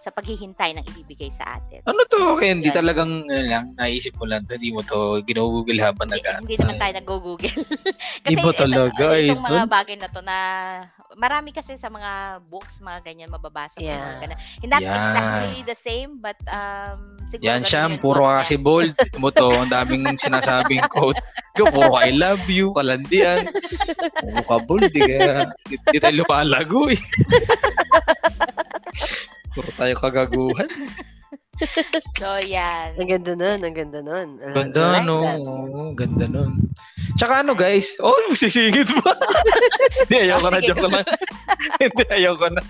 sa paghihintay ng ibibigay sa atin. ano to, Ken? Hindi talagang, ano lang, naisip mo lang. Hindi mo to ginugugol habang Hindi, nag hindi naman tayo nag-google. (laughs) Di ba talaga, ito, itong mga bagay na to na marami kasi sa mga books, mga ganyan mababasa ko, Yeah. mga ganyan. Not Yan. exactly the same, but um, siguro Yan siya, puro niya. kasi bold. (laughs) Mo to, ang daming sinasabing quote. Go, I love you, kalandian. (laughs) Puro ka bold, di ka, di, di tayo lumalago eh. Puro tayo kagaguhan. So, yan. Ang ganda nun, ang ganda nun. I Ganda, like no? Oo, ganda nun. Tsaka ano, guys? Oh, sisingit pa. (laughs) Hindi, ayoko na, Sige, joke lang. (laughs) Hindi, ayoko na.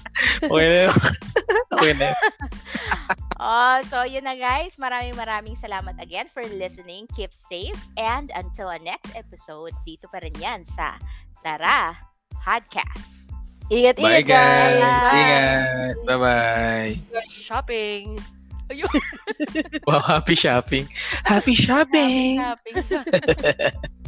Okay na yun. (laughs) Okay na yun. Oh, so yun na guys. Maraming maraming salamat again for listening. Keep safe. And until our next episode, dito pa rin yan sa Tara Podcast. Ingat, Bye, ingat, guys. Bye. Ingat. Bye-bye. Shopping. Wow, happy shopping. Happy shopping. Happy, happy. (laughs)